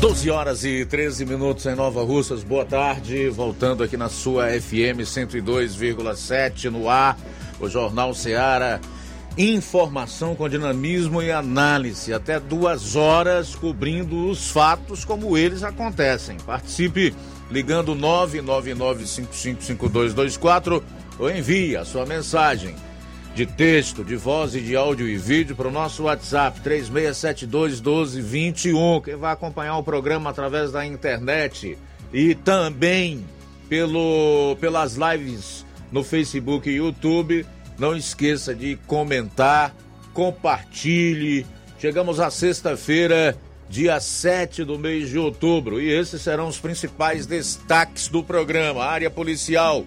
12 horas e 13 minutos em Nova Russas. Boa tarde. Voltando aqui na sua FM 102,7 no ar. O Jornal Seara. Informação com dinamismo e análise. Até duas horas cobrindo os fatos como eles acontecem. Participe ligando 999555224 ou envie a sua mensagem de texto, de voz e de áudio e vídeo para o nosso WhatsApp 36721221. Quem vai acompanhar o programa através da internet e também pelo, pelas lives no Facebook e YouTube, não esqueça de comentar, compartilhe. Chegamos à sexta-feira, dia 7 do mês de outubro, e esses serão os principais destaques do programa. Área policial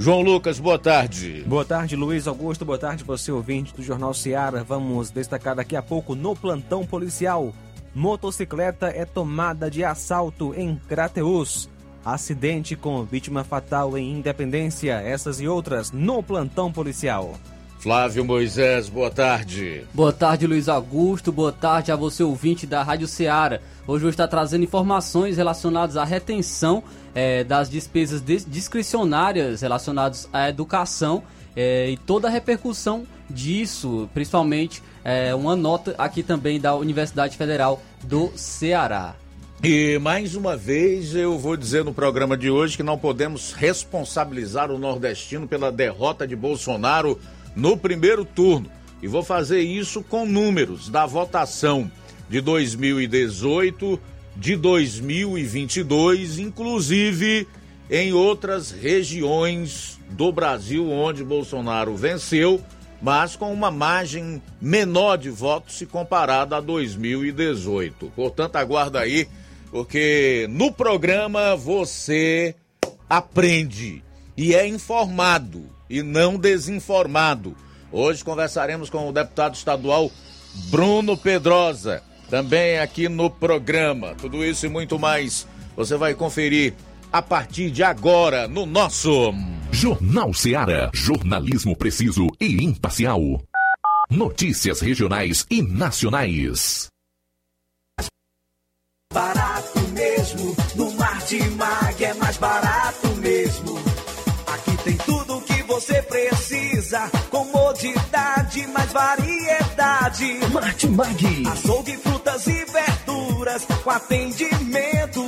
João Lucas, boa tarde. Boa tarde, Luiz Augusto. Boa tarde, você ouvinte do Jornal Seara. Vamos destacar daqui a pouco no plantão policial. Motocicleta é tomada de assalto em Crateus. Acidente com vítima fatal em Independência. Essas e outras no plantão policial. Flávio Moisés, boa tarde. Boa tarde, Luiz Augusto. Boa tarde a você, ouvinte da Rádio Ceará. Hoje eu estou trazendo informações relacionadas à retenção é, das despesas discricionárias relacionadas à educação é, e toda a repercussão disso, principalmente é, uma nota aqui também da Universidade Federal do Ceará. E mais uma vez eu vou dizer no programa de hoje que não podemos responsabilizar o nordestino pela derrota de Bolsonaro no primeiro turno. E vou fazer isso com números da votação de 2018 de 2022, inclusive em outras regiões do Brasil onde Bolsonaro venceu, mas com uma margem menor de votos se comparada a 2018. Portanto, aguarda aí, porque no programa você aprende e é informado e não desinformado. Hoje conversaremos com o deputado estadual Bruno Pedrosa também aqui no programa. Tudo isso e muito mais você vai conferir a partir de agora no nosso Jornal Seara. Jornalismo preciso e imparcial. Notícias regionais e nacionais. Barato mesmo, no Mar de Mag você precisa, comodidade, mais variedade. Martimag. Açougue, frutas e verduras, com atendimento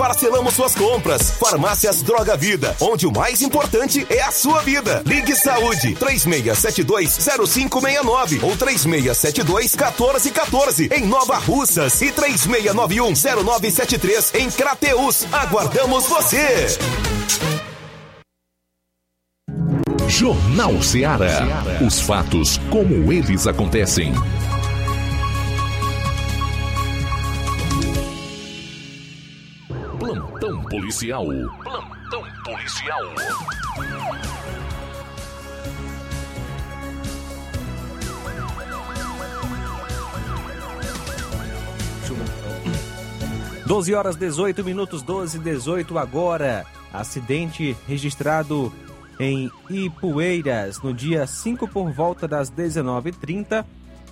parcelamos suas compras. Farmácias Droga Vida, onde o mais importante é a sua vida. Ligue Saúde 36720569 ou 36721414 em Nova Russas e 36910973 em Crateus. Aguardamos você. Jornal Ceará. Os fatos como eles acontecem. Policial. Plantão policial. Doze horas 18 minutos 12 18 agora. Acidente registrado em Ipueiras no dia 5 por volta das 19h30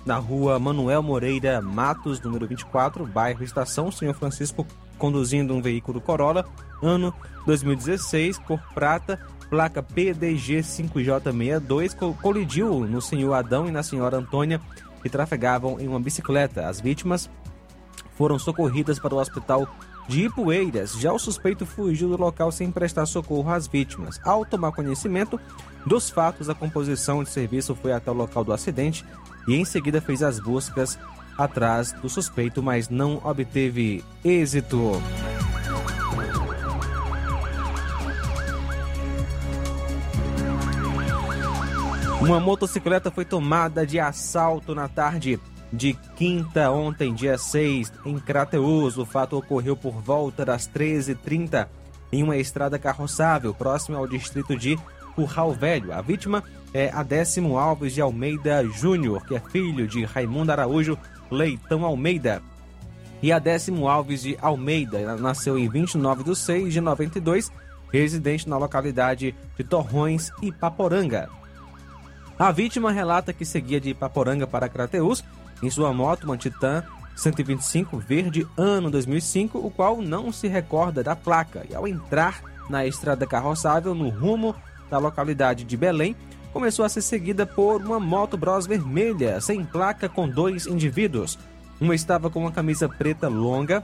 na rua Manuel Moreira Matos, número 24, bairro Estação, senhor Francisco conduzindo um veículo Corolla, ano 2016, cor prata, placa PDG 5J62, colidiu no senhor Adão e na senhora Antônia, que trafegavam em uma bicicleta. As vítimas foram socorridas para o hospital de Ipueiras. Já o suspeito fugiu do local sem prestar socorro às vítimas. Ao tomar conhecimento dos fatos, a composição de serviço foi até o local do acidente e em seguida fez as buscas atrás do suspeito, mas não obteve êxito. Uma motocicleta foi tomada de assalto na tarde de quinta ontem, dia 6, em Crateus. O fato ocorreu por volta das 13h30 em uma estrada carroçável próxima ao distrito de Curral Velho. A vítima é Adécimo Alves de Almeida Júnior, que é filho de Raimundo Araújo Leitão Almeida. E Adécimo Alves de Almeida nasceu em 29 de 6 de 92, residente na localidade de Torrões e Paporanga. A vítima relata que seguia de Paporanga para Crateus em sua moto, uma Titan 125 verde, ano 2005, o qual não se recorda da placa. E ao entrar na estrada carroçável no rumo da localidade de Belém, começou a ser seguida por uma moto Bros vermelha, sem placa, com dois indivíduos. Uma estava com uma camisa preta longa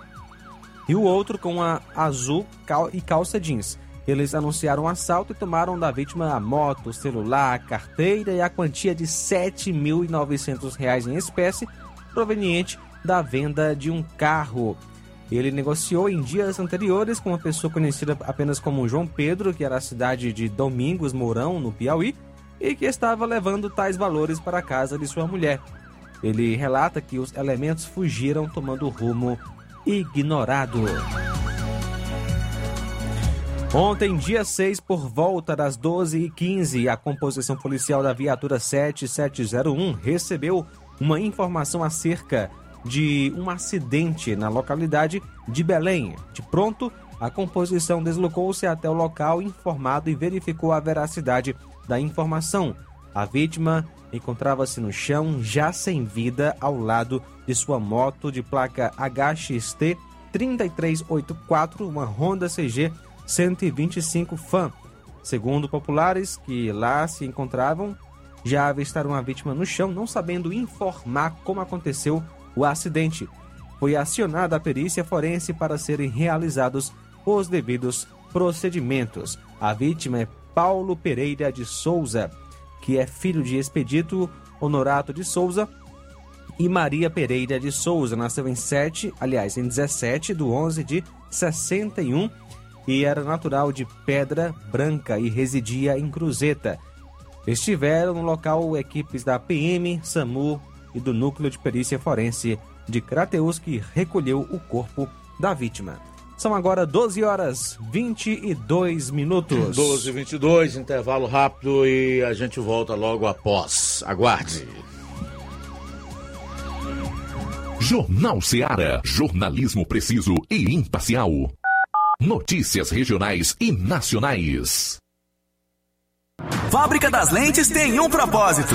e o outro com uma azul e calça jeans. Eles anunciaram um assalto e tomaram da vítima a moto, celular, carteira e a quantia de R$ 7.900 em espécie, proveniente da venda de um carro. Ele negociou em dias anteriores com uma pessoa conhecida apenas como João Pedro, que era a cidade de Domingos Mourão, no Piauí, e que estava levando tais valores para a casa de sua mulher. Ele relata que os elementos fugiram tomando rumo ignorado. Ontem, dia 6, por volta das 12h15, a composição policial da viatura 7701 recebeu uma informação acerca de um acidente na localidade de Belém. De pronto, a composição deslocou-se até o local informado e verificou a veracidade da informação. A vítima encontrava-se no chão, já sem vida, ao lado de sua moto de placa HXT 3384, uma Honda CG 125 Fan. Segundo populares que lá se encontravam, já avistaram a vítima no chão, não sabendo informar como aconteceu o acidente. Foi acionada a perícia forense para serem realizados os devidos procedimentos. A vítima é Paulo Pereira de Souza, que é filho de Expedito Honorato de Souza e Maria Pereira de Souza. Nasceu em 7, aliás, em 17 de 11 de 61 e era natural de Pedra Branca e residia em Cruzeta. Estiveram no local equipes da PM, SAMU e do Núcleo de Perícia Forense de Crateus que recolheu o corpo da vítima. São agora 12 horas 22 minutos. 12 e 22, intervalo rápido e a gente volta logo após. Aguarde. Jornal Seara. Jornalismo preciso e imparcial. Notícias regionais e nacionais. Fábrica das Lentes tem um propósito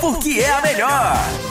porque é a melhor.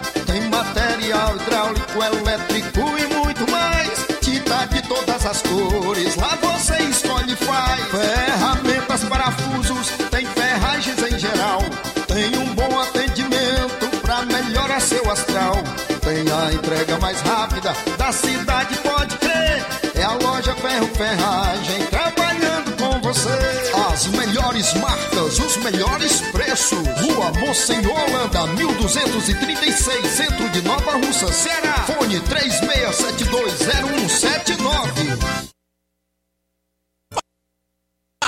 hidráulico, elétrico e muito mais. Tinta de todas as cores, lá você escolhe e faz. Ferramentas, parafusos, tem ferragens em geral. Tem um bom atendimento pra melhorar seu astral. Tem a entrega mais rápida da cidade, pode crer. É a loja Ferro Ferragem você. As melhores marcas, os melhores preços. Rua Monsenhor Holanda, 1236, centro de Nova Russa, Ceará. Fone 36720179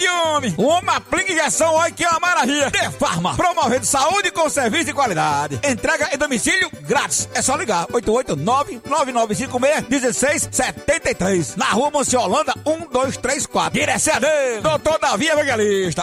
Saúde, homem! Uma aplica injeção, olha que é uma maravilha! De Farma, promovendo saúde com serviço de qualidade. Entrega em domicílio grátis. É só ligar: 889-9956-1673. Na rua Monsiolanda, 1234. Direção a Deus, doutor Davi Evangelista.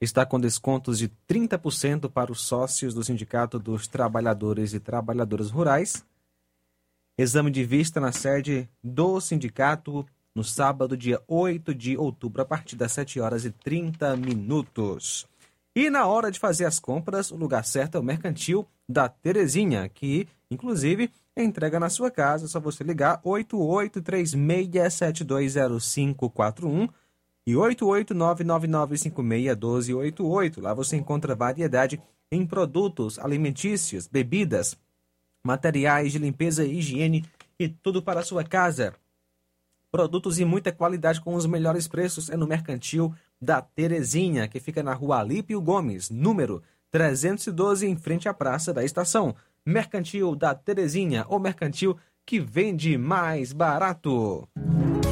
está com descontos de 30% para os sócios do Sindicato dos Trabalhadores e Trabalhadoras Rurais. Exame de vista na sede do sindicato no sábado, dia 8 de outubro, a partir das 7 horas e 30 minutos. E na hora de fazer as compras, o lugar certo é o Mercantil da Terezinha, que, inclusive, entrega na sua casa. É só você ligar 8836720541 e 88999561288. Lá você encontra variedade em produtos alimentícios, bebidas, materiais de limpeza e higiene e tudo para a sua casa. Produtos e muita qualidade com os melhores preços é no Mercantil da Terezinha, que fica na rua Alípio Gomes, número 312, em frente à Praça da Estação. Mercantil da Terezinha, o mercantil que vende mais barato.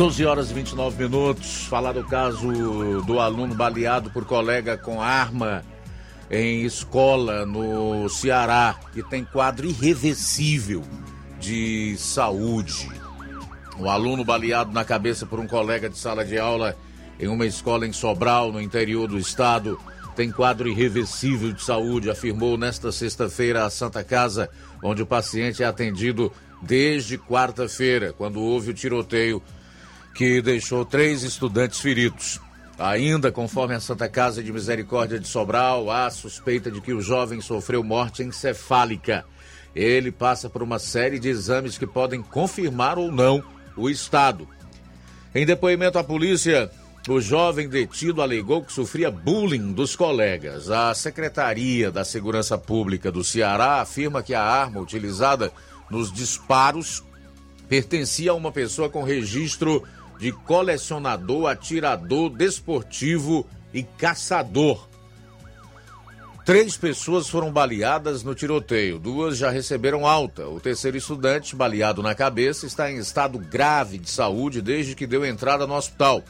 12 horas e 29 minutos. Falar do caso do aluno baleado por colega com arma em escola no Ceará, que tem quadro irreversível de saúde. Um aluno baleado na cabeça por um colega de sala de aula em uma escola em Sobral, no interior do estado, tem quadro irreversível de saúde, afirmou nesta sexta-feira a Santa Casa, onde o paciente é atendido desde quarta-feira, quando houve o tiroteio que deixou três estudantes feridos. Ainda conforme a Santa Casa de Misericórdia de Sobral, há suspeita de que o jovem sofreu morte encefálica. Ele passa por uma série de exames que podem confirmar ou não o estado. Em depoimento à polícia, o jovem detido alegou que sofria bullying dos colegas. A Secretaria da Segurança Pública do Ceará afirma que a arma utilizada nos disparos pertencia a uma pessoa com registro de colecionador, atirador, desportivo e caçador. Três pessoas foram baleadas no tiroteio, duas já receberam alta. O terceiro estudante, baleado na cabeça, está em estado grave de saúde desde que deu entrada no hospital.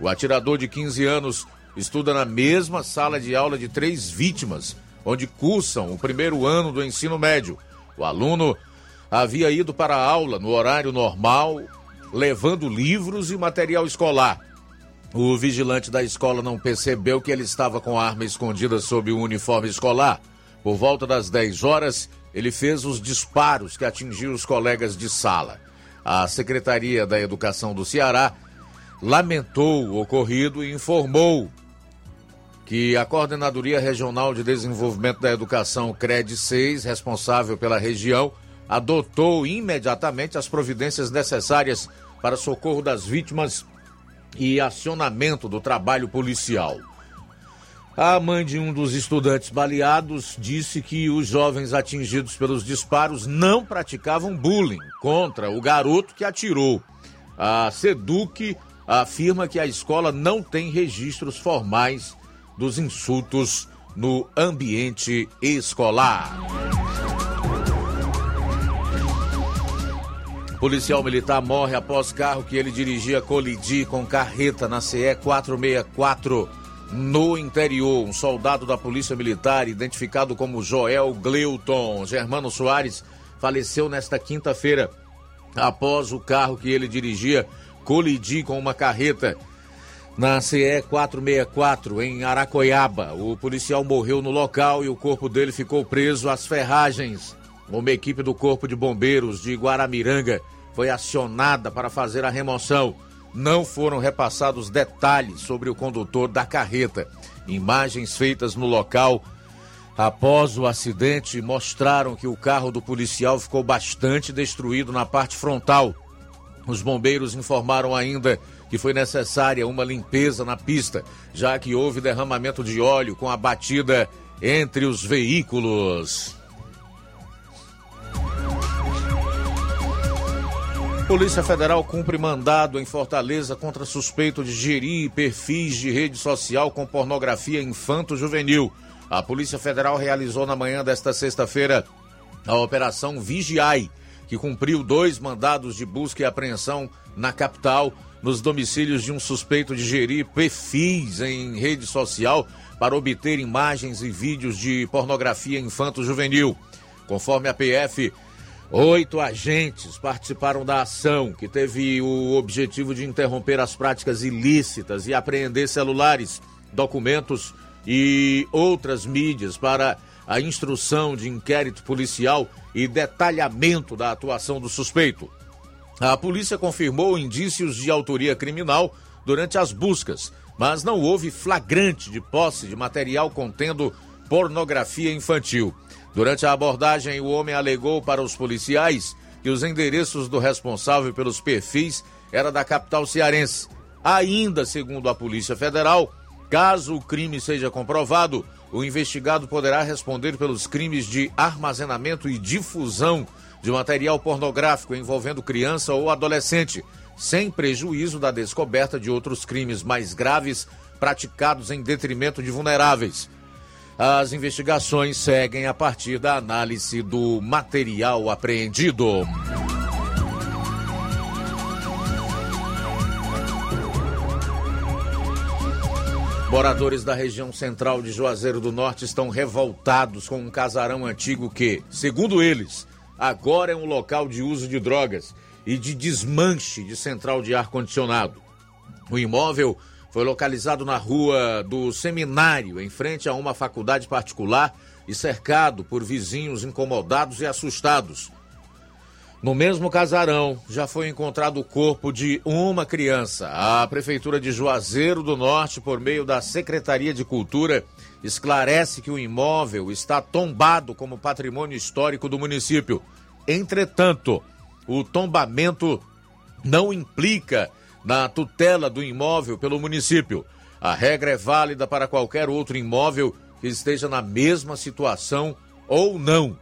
O atirador de 15 anos estuda na mesma sala de aula de três vítimas, onde cursam o primeiro ano do ensino médio. O aluno havia ido para a aula no horário normal levando livros e material escolar. O vigilante da escola não percebeu que ele estava com a arma escondida sob o uniforme escolar. Por volta das 10 horas, ele fez os disparos que atingiram os colegas de sala. A Secretaria da Educação do Ceará lamentou o ocorrido e informou que a Coordenadoria Regional de Desenvolvimento da Educação, CRED 6, responsável pela região, adotou imediatamente as providências necessárias para socorro das vítimas e acionamento do trabalho policial. A mãe de um dos estudantes baleados disse que os jovens atingidos pelos disparos não praticavam bullying contra o garoto que atirou. A SEDUC afirma que a escola não tem registros formais dos insultos no ambiente escolar. Policial militar morre após carro que ele dirigia colidir com carreta na CE 464 no interior. Um soldado da Polícia Militar, identificado como Joel Gleuton Germano Soares, faleceu nesta quinta-feira após o carro que ele dirigia colidir com uma carreta na CE 464 em Aracoiaba. O policial morreu no local e o corpo dele ficou preso às ferragens uma equipe do Corpo de Bombeiros de Guaramiranga foi acionada para fazer a remoção. não foram repassados detalhes sobre o condutor da carreta. Imagens feitas no local após o acidente mostraram que o carro do policial ficou bastante destruído na parte frontal. Os bombeiros informaram ainda que foi necessária uma limpeza na pista, já que houve derramamento de óleo com a batida entre os veículos. Polícia Federal cumpre mandado em Fortaleza contra suspeito de gerir perfis de rede social com pornografia infanto-juvenil. A Polícia Federal realizou na manhã desta sexta-feira a Operação Vigiai, que cumpriu dois mandados de busca e apreensão na capital, nos domicílios de um suspeito de gerir perfis em rede social para obter imagens e vídeos de pornografia infanto-juvenil. Conforme a PF, Oito agentes participaram da ação, que teve o objetivo de interromper as práticas ilícitas e apreender celulares, documentos e outras mídias para a instrução de inquérito policial e detalhamento da atuação do suspeito. A polícia confirmou indícios de autoria criminal durante as buscas, mas não houve flagrante de posse de material contendo pornografia infantil. Durante a abordagem, o homem alegou para os policiais que os endereços do responsável pelos perfis era da capital cearense. Ainda segundo a Polícia Federal, caso o crime seja comprovado, o investigado poderá responder pelos crimes de armazenamento e difusão de material pornográfico envolvendo criança ou adolescente, sem prejuízo da descoberta de outros crimes mais graves praticados em detrimento de vulneráveis. As investigações seguem a partir da análise do material apreendido. Moradores da região central de Juazeiro do Norte estão revoltados com um casarão antigo que, segundo eles, agora é um local de uso de drogas e de desmanche de central de ar-condicionado. O imóvel foi localizado na rua do Seminário, em frente a uma faculdade particular e cercado por vizinhos incomodados e assustados. No mesmo casarão, já foi encontrado o corpo de uma criança. A Prefeitura de Juazeiro do Norte, por meio da Secretaria de Cultura, esclarece que o imóvel está tombado como patrimônio histórico do município. Entretanto, o tombamento não implica na tutela do imóvel pelo município. A regra é válida para qualquer outro imóvel que esteja na mesma situação ou não.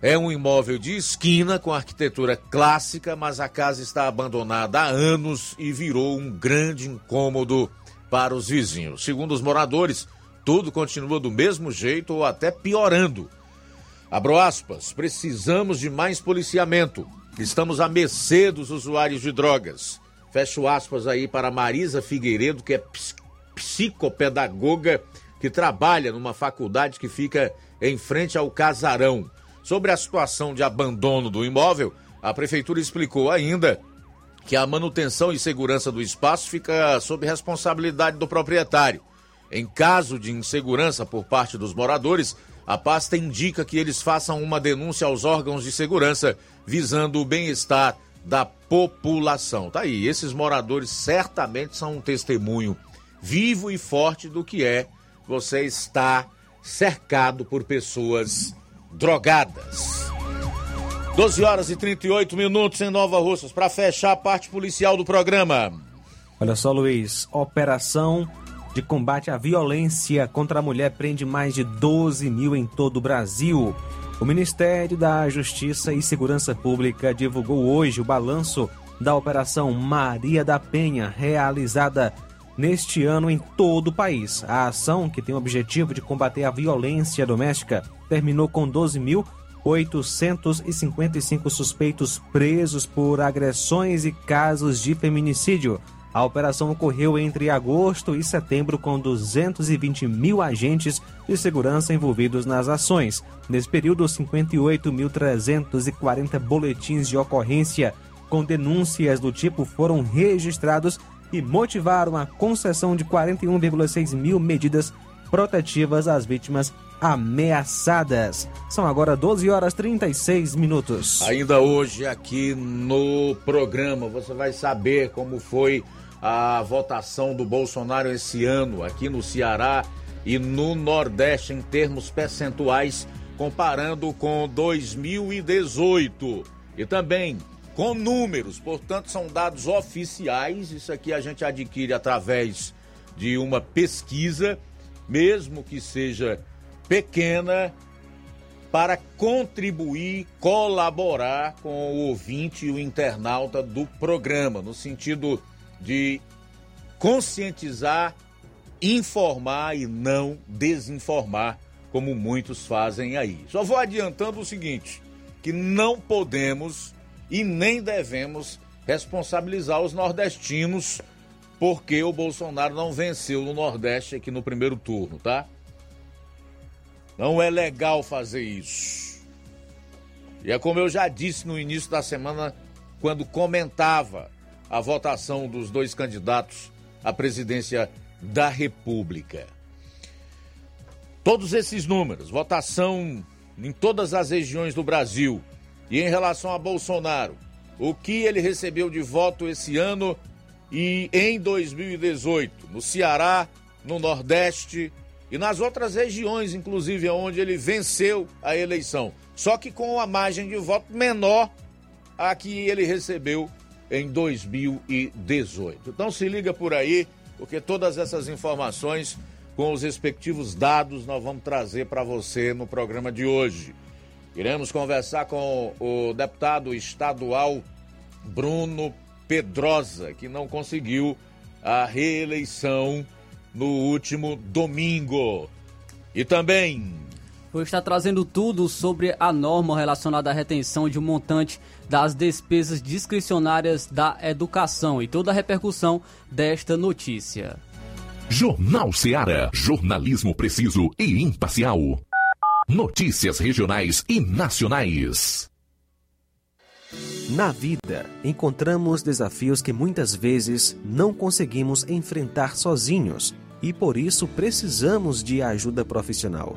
É um imóvel de esquina com arquitetura clássica, mas a casa está abandonada há anos e virou um grande incômodo para os vizinhos. Segundo os moradores, tudo continua do mesmo jeito ou até piorando. Abro aspas, precisamos de mais policiamento. Estamos à mercê dos usuários de drogas. Fecho aspas aí para Marisa Figueiredo, que é psicopedagoga, que trabalha numa faculdade que fica em frente ao casarão. Sobre a situação de abandono do imóvel, a prefeitura explicou ainda que a manutenção e segurança do espaço fica sob responsabilidade do proprietário. Em caso de insegurança por parte dos moradores, a pasta indica que eles façam uma denúncia aos órgãos de segurança visando o bem-estar da população. Tá aí, esses moradores certamente são um testemunho vivo e forte do que é você estar cercado por pessoas drogadas. 12 horas e 38 minutos em Nova Russas para fechar a parte policial do programa. Olha só, Luiz, operação de combate à violência contra a mulher prende mais de 12 mil em todo o Brasil. O Ministério da Justiça e Segurança Pública divulgou hoje o balanço da Operação Maria da Penha, realizada neste ano em todo o país. A ação, que tem o objetivo de combater a violência doméstica, terminou com 12.855 suspeitos presos por agressões e casos de feminicídio. A operação ocorreu entre agosto e setembro, com 220 mil agentes de segurança envolvidos nas ações. Nesse período, 58.340 boletins de ocorrência com denúncias do tipo foram registrados e motivaram a concessão de 41,6 mil medidas protetivas às vítimas ameaçadas. São agora 12 horas 36 minutos. Ainda hoje aqui no programa você vai saber como foi a votação do Bolsonaro esse ano aqui no Ceará e no Nordeste em termos percentuais comparando com 2018 e também com números, portanto são dados oficiais, isso aqui a gente adquire através de uma pesquisa, mesmo que seja pequena, para contribuir, colaborar com o ouvinte e o internauta do programa, no sentido de conscientizar, informar e não desinformar, como muitos fazem aí. Só vou adiantando o seguinte: que não podemos e nem devemos responsabilizar os nordestinos porque o Bolsonaro não venceu no Nordeste aqui no primeiro turno, tá? Não é legal fazer isso. E é como eu já disse no início da semana, quando comentava a votação dos dois candidatos à presidência da República. Todos esses números, votação em todas as regiões do Brasil e em relação a Bolsonaro, o que ele recebeu de voto esse ano e em 2018, no Ceará, no Nordeste e nas outras regiões, inclusive onde ele venceu a eleição, só que com uma margem de voto menor a que ele recebeu em 2018. Então se liga por aí, porque todas essas informações com os respectivos dados nós vamos trazer para você no programa de hoje. Iremos conversar com o deputado estadual Bruno Pedrosa, que não conseguiu a reeleição no último domingo. E também. Vou estar trazendo tudo sobre a norma relacionada à retenção de um montante das despesas discricionárias da educação e toda a repercussão desta notícia. Jornal Seara. Jornalismo preciso e imparcial. Notícias regionais e nacionais. Na vida, encontramos desafios que muitas vezes não conseguimos enfrentar sozinhos e por isso precisamos de ajuda profissional.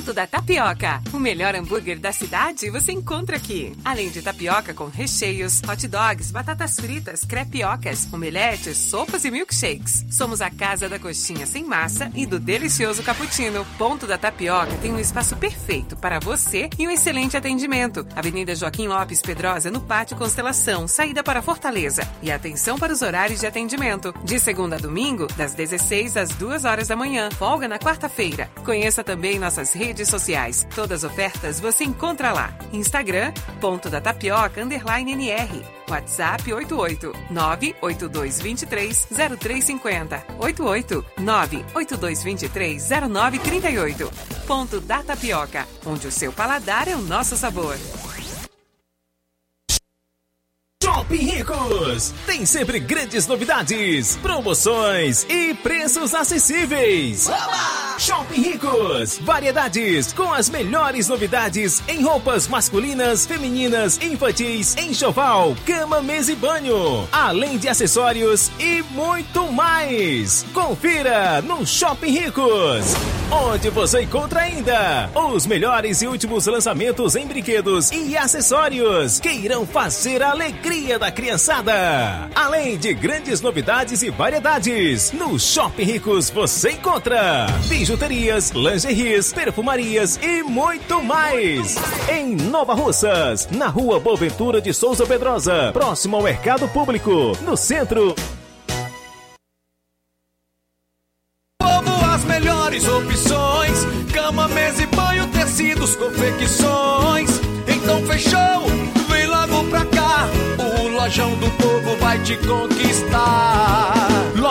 Ponto da Tapioca. O melhor hambúrguer da cidade você encontra aqui. Além de tapioca com recheios, hot dogs, batatas fritas, crepiocas, omeletes, sopas e milkshakes. Somos a casa da coxinha sem massa e do delicioso cappuccino. Ponto da Tapioca tem um espaço perfeito para você e um excelente atendimento. Avenida Joaquim Lopes Pedrosa, no Pátio Constelação, saída para Fortaleza. E atenção para os horários de atendimento. De segunda a domingo, das 16 às 2 horas da manhã. Folga na quarta-feira. Conheça também nossas redes sociais. Todas as ofertas você encontra lá. Instagram, ponto da tapioca, underline NR. WhatsApp 88 98223 0350. 88 98223 0938. Ponto da Tapioca, onde o seu paladar é o nosso sabor. Shopping Ricos! Tem sempre grandes novidades, promoções e preços acessíveis. Oba! Shopping Ricos! Variedades com as melhores novidades em roupas masculinas, femininas, infantis, enxoval, cama, mesa e banho. Além de acessórios e muito mais. Confira no Shopping Ricos! Onde você encontra ainda os melhores e últimos lançamentos em brinquedos e acessórios que irão fazer a alegria da criançada. Além de grandes novidades e variedades, no Shopping Ricos você encontra bijuterias lingeries, perfumarias e muito mais. Em Nova Russas, na rua Boaventura de Souza Pedrosa, próximo ao Mercado Público, no centro.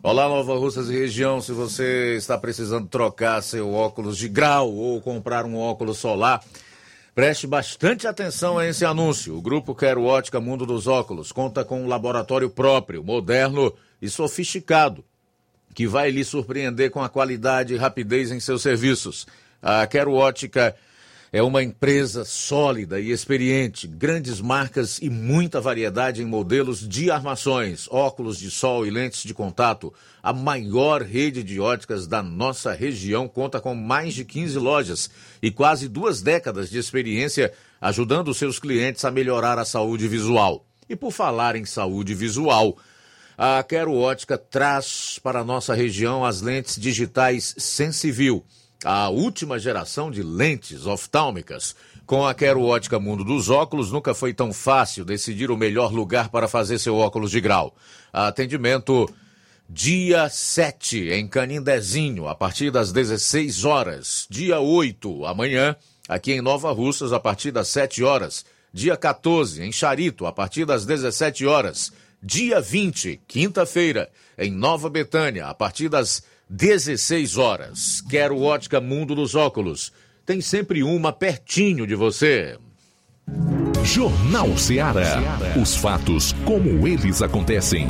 Olá, Nova Russas e região. Se você está precisando trocar seu óculos de grau ou comprar um óculos solar, preste bastante atenção a esse anúncio. O grupo Quero Ótica Mundo dos Óculos conta com um laboratório próprio, moderno e sofisticado, que vai lhe surpreender com a qualidade e rapidez em seus serviços. A Quero Ótica é uma empresa sólida e experiente, grandes marcas e muita variedade em modelos de armações, óculos de sol e lentes de contato. A maior rede de óticas da nossa região conta com mais de 15 lojas e quase duas décadas de experiência ajudando seus clientes a melhorar a saúde visual. E por falar em saúde visual, a Quero Ótica traz para a nossa região as lentes digitais Sensivil a última geração de lentes oftálmicas. Com a Quero Ótica Mundo dos Óculos, nunca foi tão fácil decidir o melhor lugar para fazer seu óculos de grau. Atendimento dia 7 em Canindezinho, a partir das 16 horas. Dia 8, amanhã, aqui em Nova Russas, a partir das 7 horas. Dia 14, em Charito, a partir das 17 horas. Dia 20, quinta-feira, em Nova Betânia, a partir das 16 horas. Quero ótica Mundo dos Óculos. Tem sempre uma pertinho de você. Jornal Ceará. Os fatos como eles acontecem.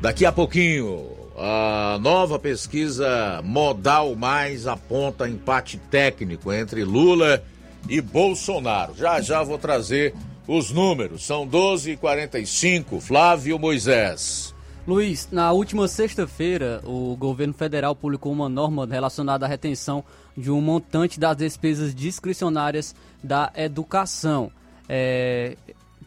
Daqui a pouquinho, a nova pesquisa Modal Mais aponta empate técnico entre Lula e Bolsonaro. Já já vou trazer os números. São 12 e 45. Flávio Moisés. Luiz, na última sexta-feira, o governo federal publicou uma norma relacionada à retenção de um montante das despesas discricionárias da educação. É,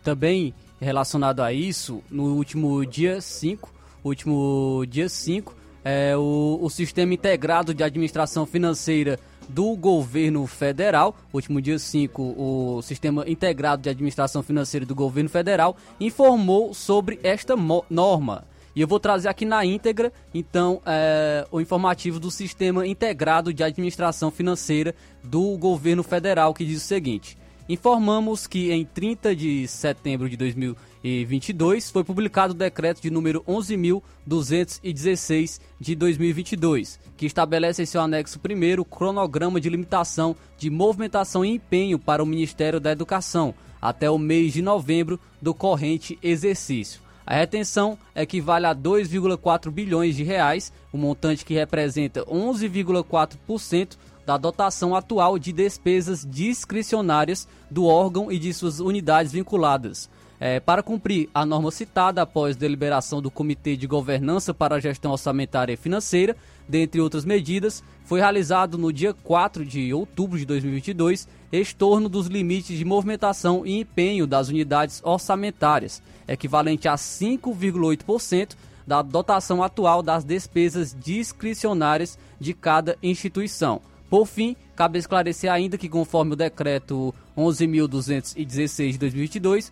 também relacionado a isso, no último dia 5, último dia 5, é, o, o Sistema Integrado de Administração Financeira do governo federal, último dia 5, o Sistema Integrado de Administração Financeira do governo federal informou sobre esta norma. E eu vou trazer aqui na íntegra, então, é, o informativo do Sistema Integrado de Administração Financeira do governo federal, que diz o seguinte: informamos que em 30 de setembro de 2022 foi publicado o decreto de número 11.216 de 2022, que estabelece em seu anexo 1 o cronograma de limitação de movimentação e empenho para o Ministério da Educação até o mês de novembro do corrente exercício. A retenção equivale a 2,4 bilhões de reais, um montante que representa 11,4% da dotação atual de despesas discricionárias do órgão e de suas unidades vinculadas. É, para cumprir a norma citada após deliberação do Comitê de Governança para a Gestão Orçamentária e Financeira, dentre outras medidas, foi realizado no dia 4 de outubro de 2022 estorno dos limites de movimentação e empenho das unidades orçamentárias, equivalente a 5,8% da dotação atual das despesas discricionárias de cada instituição. Por fim, cabe esclarecer ainda que, conforme o decreto 11.216 de 2022,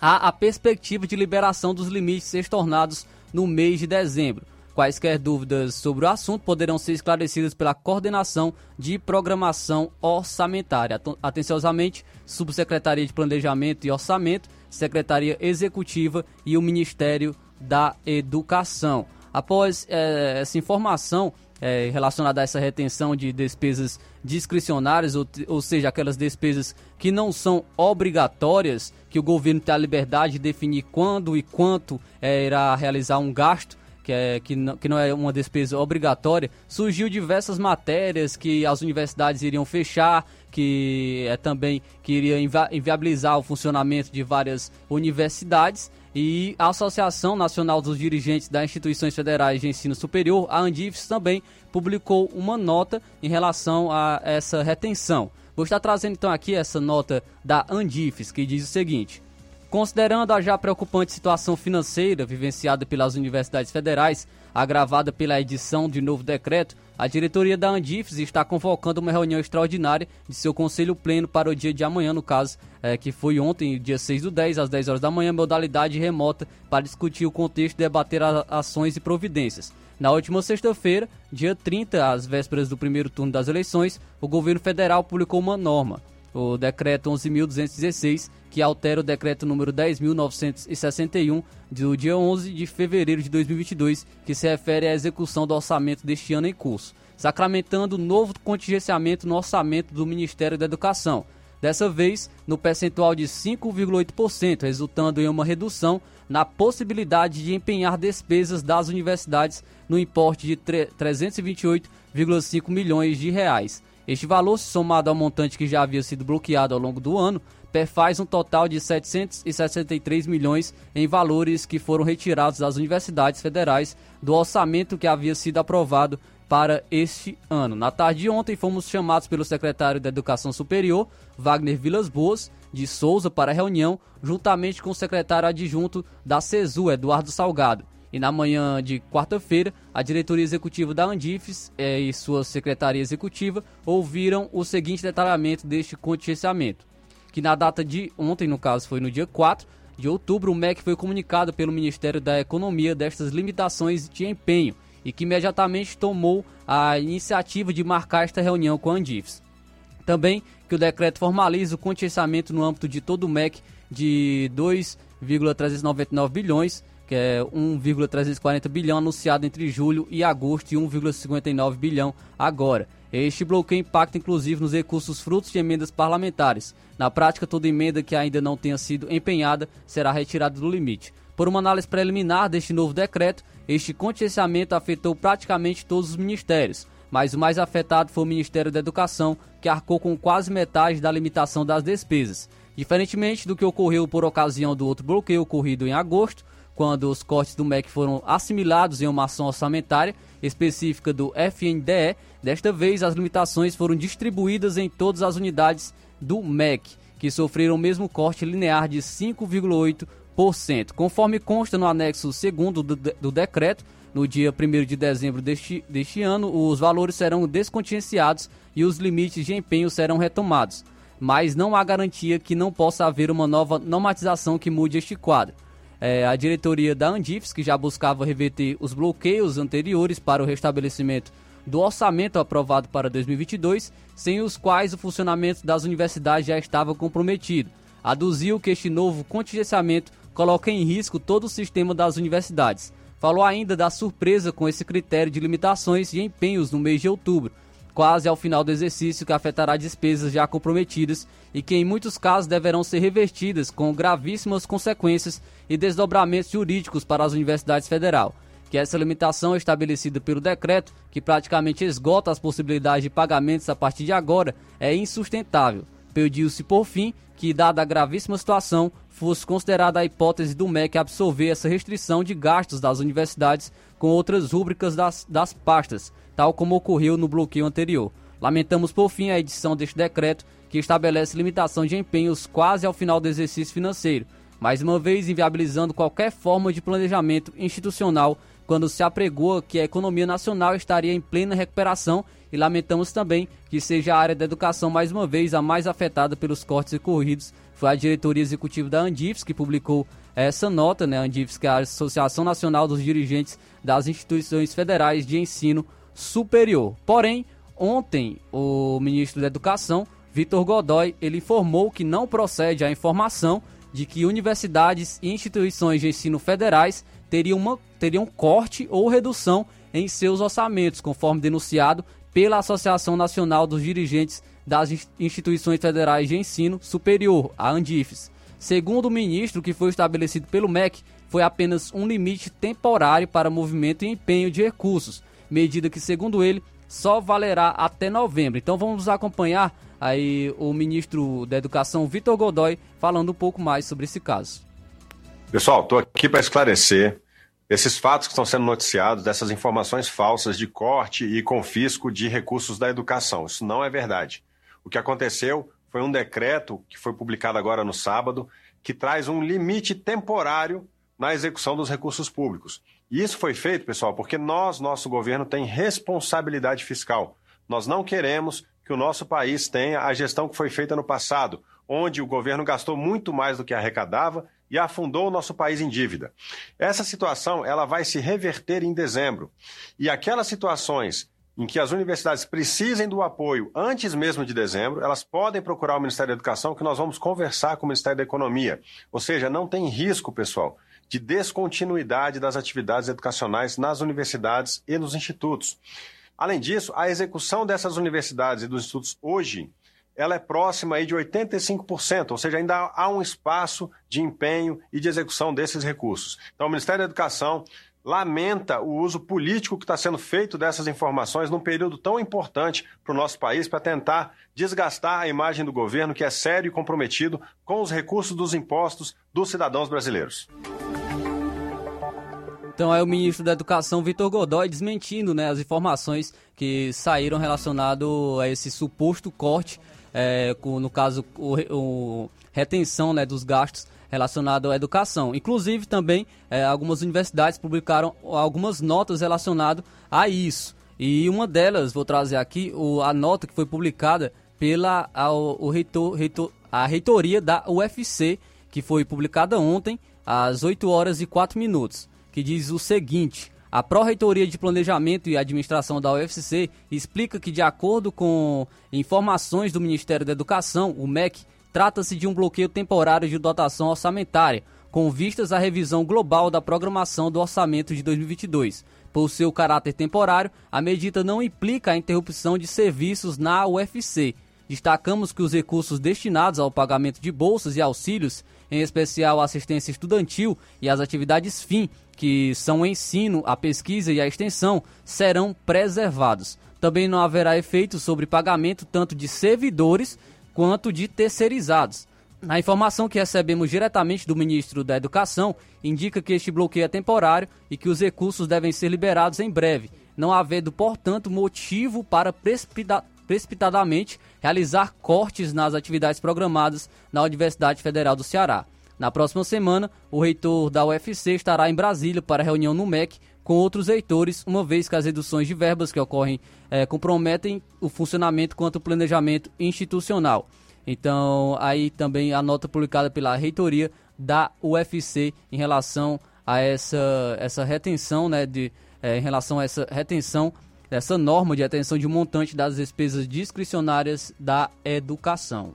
há a perspectiva de liberação dos limites estornados no mês de dezembro. Quaisquer dúvidas sobre o assunto poderão ser esclarecidas pela Coordenação de Programação Orçamentária. Atenciosamente, Subsecretaria de Planejamento e Orçamento, Secretaria Executiva e o Ministério da Educação. Após eh, essa informação, é, relacionada a essa retenção de despesas discricionárias, ou, ou seja, aquelas despesas que não são obrigatórias, que o governo tem a liberdade de definir quando e quanto é, irá realizar um gasto que, é, que, não, que não é uma despesa obrigatória, surgiu diversas matérias que as universidades iriam fechar, que é também que iria inviabilizar o funcionamento de várias universidades. E a Associação Nacional dos Dirigentes das Instituições Federais de Ensino Superior, a Andifes, também publicou uma nota em relação a essa retenção. Vou estar trazendo então aqui essa nota da Andifes, que diz o seguinte: Considerando a já preocupante situação financeira vivenciada pelas universidades federais, agravada pela edição de novo decreto, a diretoria da Andifes está convocando uma reunião extraordinária de seu conselho pleno para o dia de amanhã, no caso, é, que foi ontem, dia 6 do 10, às 10 horas da manhã, modalidade remota, para discutir o contexto e debater ações e providências. Na última sexta-feira, dia 30, às vésperas do primeiro turno das eleições, o governo federal publicou uma norma, o decreto 11.216, que altera o decreto número 10.961 do dia 11 de fevereiro de 2022, que se refere à execução do orçamento deste ano em curso, sacramentando novo contingenciamento no orçamento do Ministério da Educação. Dessa vez, no percentual de 5,8%, resultando em uma redução na possibilidade de empenhar despesas das universidades no importe de 328,5 milhões de reais. Este valor, somado ao montante que já havia sido bloqueado ao longo do ano, perfaz um total de 763 milhões em valores que foram retirados das universidades federais do orçamento que havia sido aprovado para este ano. Na tarde de ontem, fomos chamados pelo secretário da Educação Superior, Wagner Vilas Boas, de Souza, para a reunião, juntamente com o secretário adjunto da CESU, Eduardo Salgado. E na manhã de quarta-feira, a diretoria executiva da Andifes eh, e sua secretaria executiva ouviram o seguinte detalhamento deste contingenciamento. Que na data de ontem, no caso foi no dia 4 de outubro, o MEC foi comunicado pelo Ministério da Economia destas limitações de empenho e que imediatamente tomou a iniciativa de marcar esta reunião com a Andifes. Também que o decreto formaliza o contingenciamento no âmbito de todo o MEC de 2,399 bilhões que é 1,340 bilhão anunciado entre julho e agosto e 1,59 bilhão agora. Este bloqueio impacta inclusive nos recursos frutos de emendas parlamentares. Na prática, toda emenda que ainda não tenha sido empenhada será retirada do limite. Por uma análise preliminar deste novo decreto, este contingenciamento afetou praticamente todos os ministérios, mas o mais afetado foi o Ministério da Educação, que arcou com quase metade da limitação das despesas. Diferentemente do que ocorreu por ocasião do outro bloqueio ocorrido em agosto, quando os cortes do MEC foram assimilados em uma ação orçamentária específica do FNDE. Desta vez, as limitações foram distribuídas em todas as unidades do MEC, que sofreram o mesmo corte linear de 5,8%. Conforme consta no anexo 2 do, do decreto, no dia 1 de dezembro deste, deste ano, os valores serão descontinuados e os limites de empenho serão retomados. Mas não há garantia que não possa haver uma nova normatização que mude este quadro é, a diretoria da Andifes, que já buscava reverter os bloqueios anteriores para o restabelecimento do orçamento aprovado para 2022, sem os quais o funcionamento das universidades já estava comprometido. Aduziu que este novo contingenciamento coloca em risco todo o sistema das universidades. Falou ainda da surpresa com esse critério de limitações e empenhos no mês de outubro, quase ao final do exercício que afetará despesas já comprometidas e que em muitos casos deverão ser revertidas com gravíssimas consequências e desdobramentos jurídicos para as universidades federal. Que essa limitação estabelecida pelo decreto, que praticamente esgota as possibilidades de pagamentos a partir de agora, é insustentável. Pediu-se, por fim, que, dada a gravíssima situação, fosse considerada a hipótese do MEC absorver essa restrição de gastos das universidades com outras rúbricas das, das pastas, tal como ocorreu no bloqueio anterior. Lamentamos, por fim, a edição deste decreto, que estabelece limitação de empenhos quase ao final do exercício financeiro, mais uma vez inviabilizando qualquer forma de planejamento institucional quando se apregoa que a economia nacional estaria em plena recuperação e lamentamos também que seja a área da educação mais uma vez a mais afetada pelos cortes ocorridos. Foi a diretoria executiva da Andifes que publicou essa nota, né? Andifes, que é a Associação Nacional dos Dirigentes das Instituições Federais de Ensino Superior. Porém, ontem o ministro da Educação, Vitor Godoy, ele informou que não procede a informação de que universidades e instituições de ensino federais teriam, uma, teriam corte ou redução em seus orçamentos, conforme denunciado pela Associação Nacional dos Dirigentes das Instituições Federais de Ensino Superior, a Andifes. Segundo o ministro, que foi estabelecido pelo MEC foi apenas um limite temporário para movimento e empenho de recursos, medida que, segundo ele, só valerá até novembro. Então vamos acompanhar aí o ministro da Educação, Vitor Godoy, falando um pouco mais sobre esse caso. Pessoal, estou aqui para esclarecer esses fatos que estão sendo noticiados, dessas informações falsas de corte e confisco de recursos da educação. Isso não é verdade. O que aconteceu foi um decreto que foi publicado agora no sábado, que traz um limite temporário na execução dos recursos públicos. E isso foi feito, pessoal, porque nós, nosso governo, tem responsabilidade fiscal. Nós não queremos que o nosso país tenha a gestão que foi feita no passado, onde o governo gastou muito mais do que arrecadava e afundou o nosso país em dívida. Essa situação ela vai se reverter em dezembro. E aquelas situações em que as universidades precisem do apoio antes mesmo de dezembro, elas podem procurar o Ministério da Educação, que nós vamos conversar com o Ministério da Economia. Ou seja, não tem risco, pessoal, de descontinuidade das atividades educacionais nas universidades e nos institutos. Além disso, a execução dessas universidades e dos institutos hoje ela é próxima aí de 85%, ou seja, ainda há um espaço de empenho e de execução desses recursos. Então, o Ministério da Educação lamenta o uso político que está sendo feito dessas informações num período tão importante para o nosso país para tentar desgastar a imagem do governo que é sério e comprometido com os recursos dos impostos dos cidadãos brasileiros. Então é o ministro da Educação, Vitor Godoy, desmentindo né, as informações que saíram relacionado a esse suposto corte, é, com, no caso, o, o retenção né, dos gastos relacionado à educação. Inclusive, também, é, algumas universidades publicaram algumas notas relacionadas a isso. E uma delas, vou trazer aqui, o, a nota que foi publicada pela a, o reitor, reitor, a reitoria da UFC, que foi publicada ontem, às 8 horas e 4 minutos, que diz o seguinte. A Pró-Reitoria de Planejamento e Administração da UFC explica que, de acordo com informações do Ministério da Educação, o MEC Trata-se de um bloqueio temporário de dotação orçamentária, com vistas à revisão global da programação do orçamento de 2022. Por seu caráter temporário, a medida não implica a interrupção de serviços na UFC. Destacamos que os recursos destinados ao pagamento de bolsas e auxílios, em especial a assistência estudantil e as atividades FIM, que são o ensino, a pesquisa e a extensão, serão preservados. Também não haverá efeito sobre pagamento tanto de servidores quanto de terceirizados. A informação que recebemos diretamente do ministro da Educação indica que este bloqueio é temporário e que os recursos devem ser liberados em breve, não havendo, portanto, motivo para precipita precipitadamente realizar cortes nas atividades programadas na Universidade Federal do Ceará. Na próxima semana, o reitor da UFC estará em Brasília para reunião no MEC com outros reitores, uma vez que as reduções de verbas que ocorrem é, comprometem o funcionamento quanto o planejamento institucional. Então, aí também a nota publicada pela reitoria da UFC em relação a essa, essa retenção, né, de, é, em relação a essa retenção, essa norma de retenção de um montante das despesas discricionárias da educação.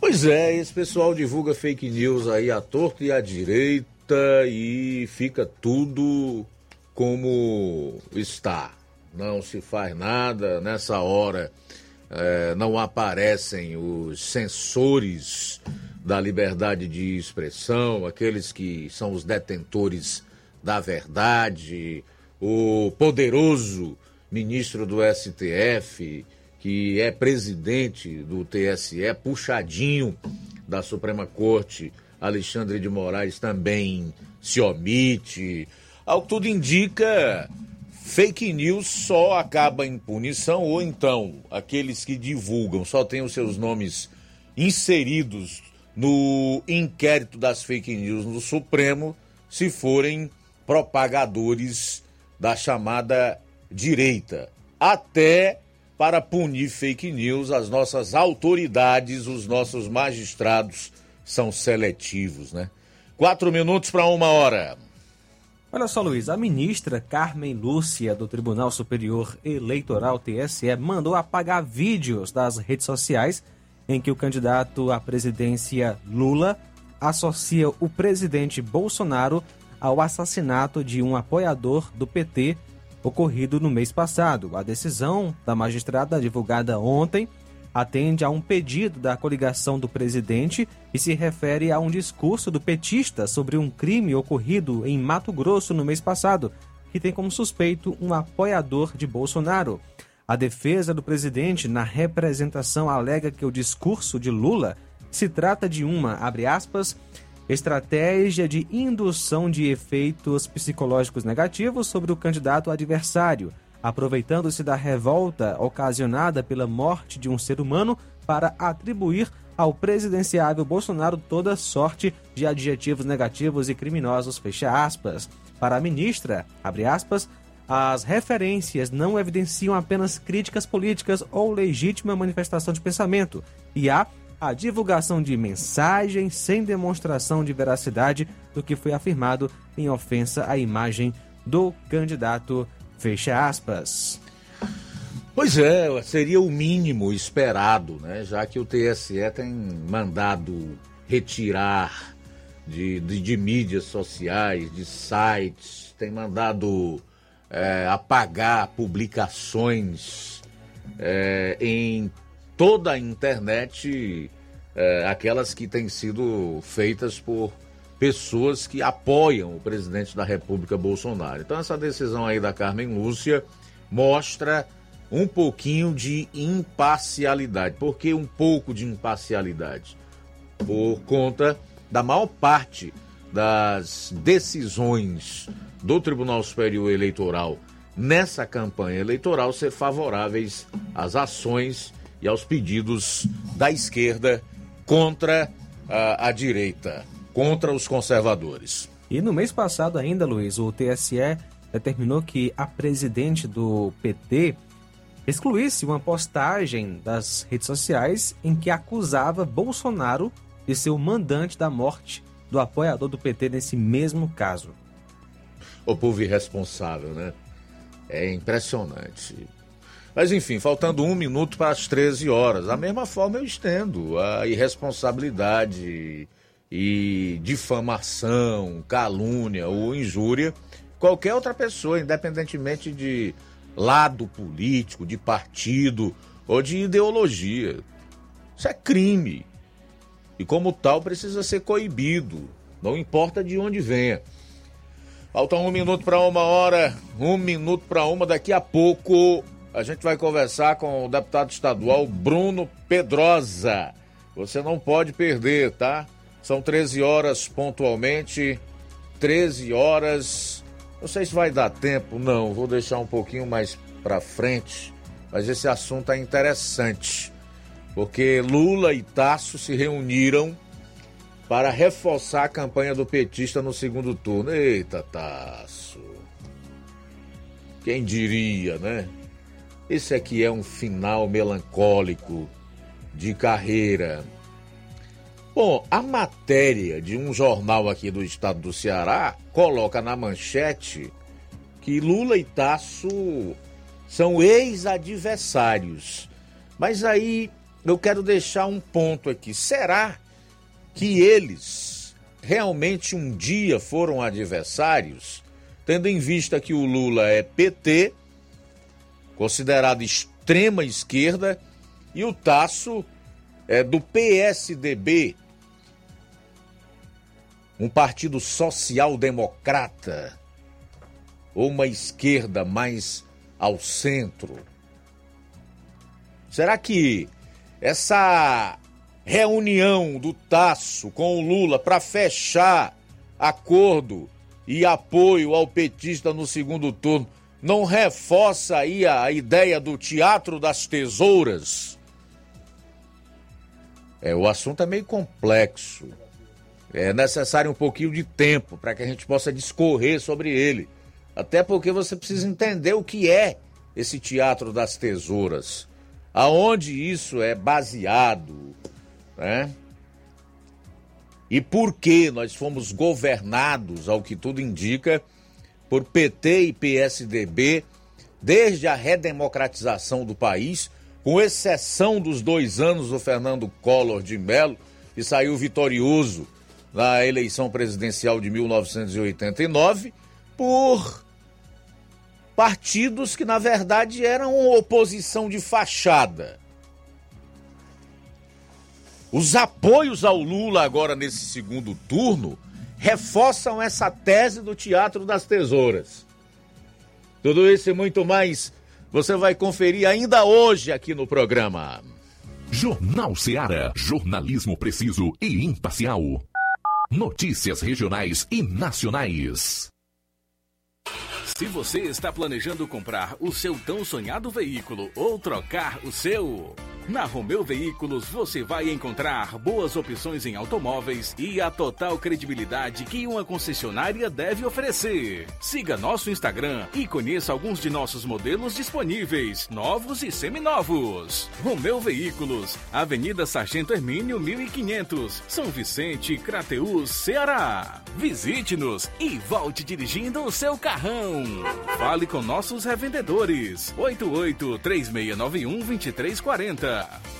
Pois é, esse pessoal divulga fake news aí à torta e à direita e fica tudo como está. Não se faz nada nessa hora. É, não aparecem os censores da liberdade de expressão, aqueles que são os detentores da verdade, o poderoso ministro do STF, que é presidente do TSE, puxadinho da Suprema Corte Alexandre de Moraes também se omite. Ao que tudo indica, fake news só acaba em punição ou então aqueles que divulgam só têm os seus nomes inseridos no inquérito das fake news no Supremo se forem propagadores da chamada direita. Até para punir fake news, as nossas autoridades, os nossos magistrados são seletivos, né? Quatro minutos para uma hora. Olha só, Luiz, a ministra Carmen Lúcia, do Tribunal Superior Eleitoral TSE, mandou apagar vídeos das redes sociais em que o candidato à presidência Lula associa o presidente Bolsonaro ao assassinato de um apoiador do PT ocorrido no mês passado. A decisão da magistrada, divulgada ontem, atende a um pedido da coligação do presidente e se refere a um discurso do petista sobre um crime ocorrido em Mato Grosso no mês passado, que tem como suspeito um apoiador de Bolsonaro. A defesa do presidente na representação alega que o discurso de Lula se trata de uma, abre aspas, estratégia de indução de efeitos psicológicos negativos sobre o candidato adversário, aproveitando-se da revolta ocasionada pela morte de um ser humano para atribuir ao presidenciável Bolsonaro toda sorte de adjetivos negativos e criminosos, fecha aspas. Para a ministra, abre aspas, as referências não evidenciam apenas críticas políticas ou legítima manifestação de pensamento, e há a divulgação de mensagens sem demonstração de veracidade do que foi afirmado em ofensa à imagem do candidato. Fecha aspas. Pois é, seria o mínimo esperado, né? Já que o TSE tem mandado retirar de, de, de mídias sociais, de sites, tem mandado é, apagar publicações é, em toda a internet, é, aquelas que têm sido feitas por pessoas que apoiam o presidente da República Bolsonaro. Então essa decisão aí da Carmen Lúcia mostra um pouquinho de imparcialidade. Por que um pouco de imparcialidade? Por conta da maior parte das decisões do Tribunal Superior Eleitoral nessa campanha eleitoral ser favoráveis às ações e aos pedidos da esquerda contra a, a direita, contra os conservadores. E no mês passado ainda, Luiz, o TSE determinou que a presidente do PT excluísse uma postagem das redes sociais em que acusava Bolsonaro de ser o mandante da morte do apoiador do PT nesse mesmo caso. O povo irresponsável, né? É impressionante. Mas enfim, faltando um minuto para as 13 horas. Da mesma forma, eu estendo a irresponsabilidade e difamação, calúnia ou injúria qualquer outra pessoa, independentemente de lado político, de partido ou de ideologia. Isso é crime. E como tal precisa ser coibido, não importa de onde venha. Falta um minuto para uma hora, um minuto para uma. Daqui a pouco a gente vai conversar com o deputado estadual Bruno Pedrosa. Você não pode perder, tá? São 13 horas pontualmente. 13 horas. Não sei se vai dar tempo, não. Vou deixar um pouquinho mais para frente. Mas esse assunto é interessante. Porque Lula e Tasso se reuniram para reforçar a campanha do petista no segundo turno. Eita, Tasso. Quem diria, né? Esse aqui é um final melancólico de carreira. Bom, a matéria de um jornal aqui do estado do Ceará coloca na manchete que Lula e Tasso são ex-adversários. Mas aí eu quero deixar um ponto aqui. Será que eles realmente um dia foram adversários? Tendo em vista que o Lula é PT considerado extrema esquerda, e o Tasso é do PSDB, um partido social-democrata, ou uma esquerda mais ao centro. Será que essa reunião do Tasso com o Lula para fechar acordo e apoio ao petista no segundo turno não reforça aí a ideia do teatro das tesouras? É, o assunto é meio complexo. É necessário um pouquinho de tempo para que a gente possa discorrer sobre ele. Até porque você precisa entender o que é esse teatro das tesouras. Aonde isso é baseado, né? E por que nós fomos governados, ao que tudo indica, por PT e PSDB desde a redemocratização do país, com exceção dos dois anos do Fernando Collor de Mello, que saiu vitorioso na eleição presidencial de 1989 por partidos que, na verdade, eram oposição de fachada. Os apoios ao Lula agora nesse segundo turno reforçam essa tese do Teatro das Tesouras. Tudo isso e muito mais você vai conferir ainda hoje aqui no programa. Jornal Seara. Jornalismo preciso e imparcial. Notícias regionais e nacionais. Se você está planejando comprar o seu tão sonhado veículo ou trocar o seu. Na Romeu Veículos você vai encontrar boas opções em automóveis e a total credibilidade que uma concessionária deve oferecer. Siga nosso Instagram e conheça alguns de nossos modelos disponíveis, novos e seminovos. Romeu Veículos, Avenida Sargento Hermínio 1500, São Vicente, Crateús, Ceará. Visite-nos e volte dirigindo o seu carrão. Fale com nossos revendedores. 88 3691 2340.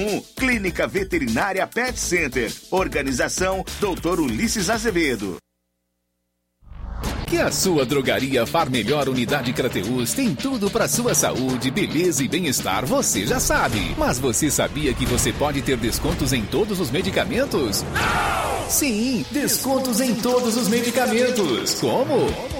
981658401. Clínica Veterinária Pet Center. Organização Dr. Ulisses Azevedo. Que a sua drogaria Far Melhor Unidade Crateus tem tudo para sua saúde, beleza e bem-estar, você já sabe. Mas você sabia que você pode ter descontos em todos os medicamentos? Não! Sim, descontos em todos os medicamentos. Como?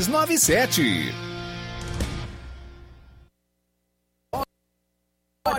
6297.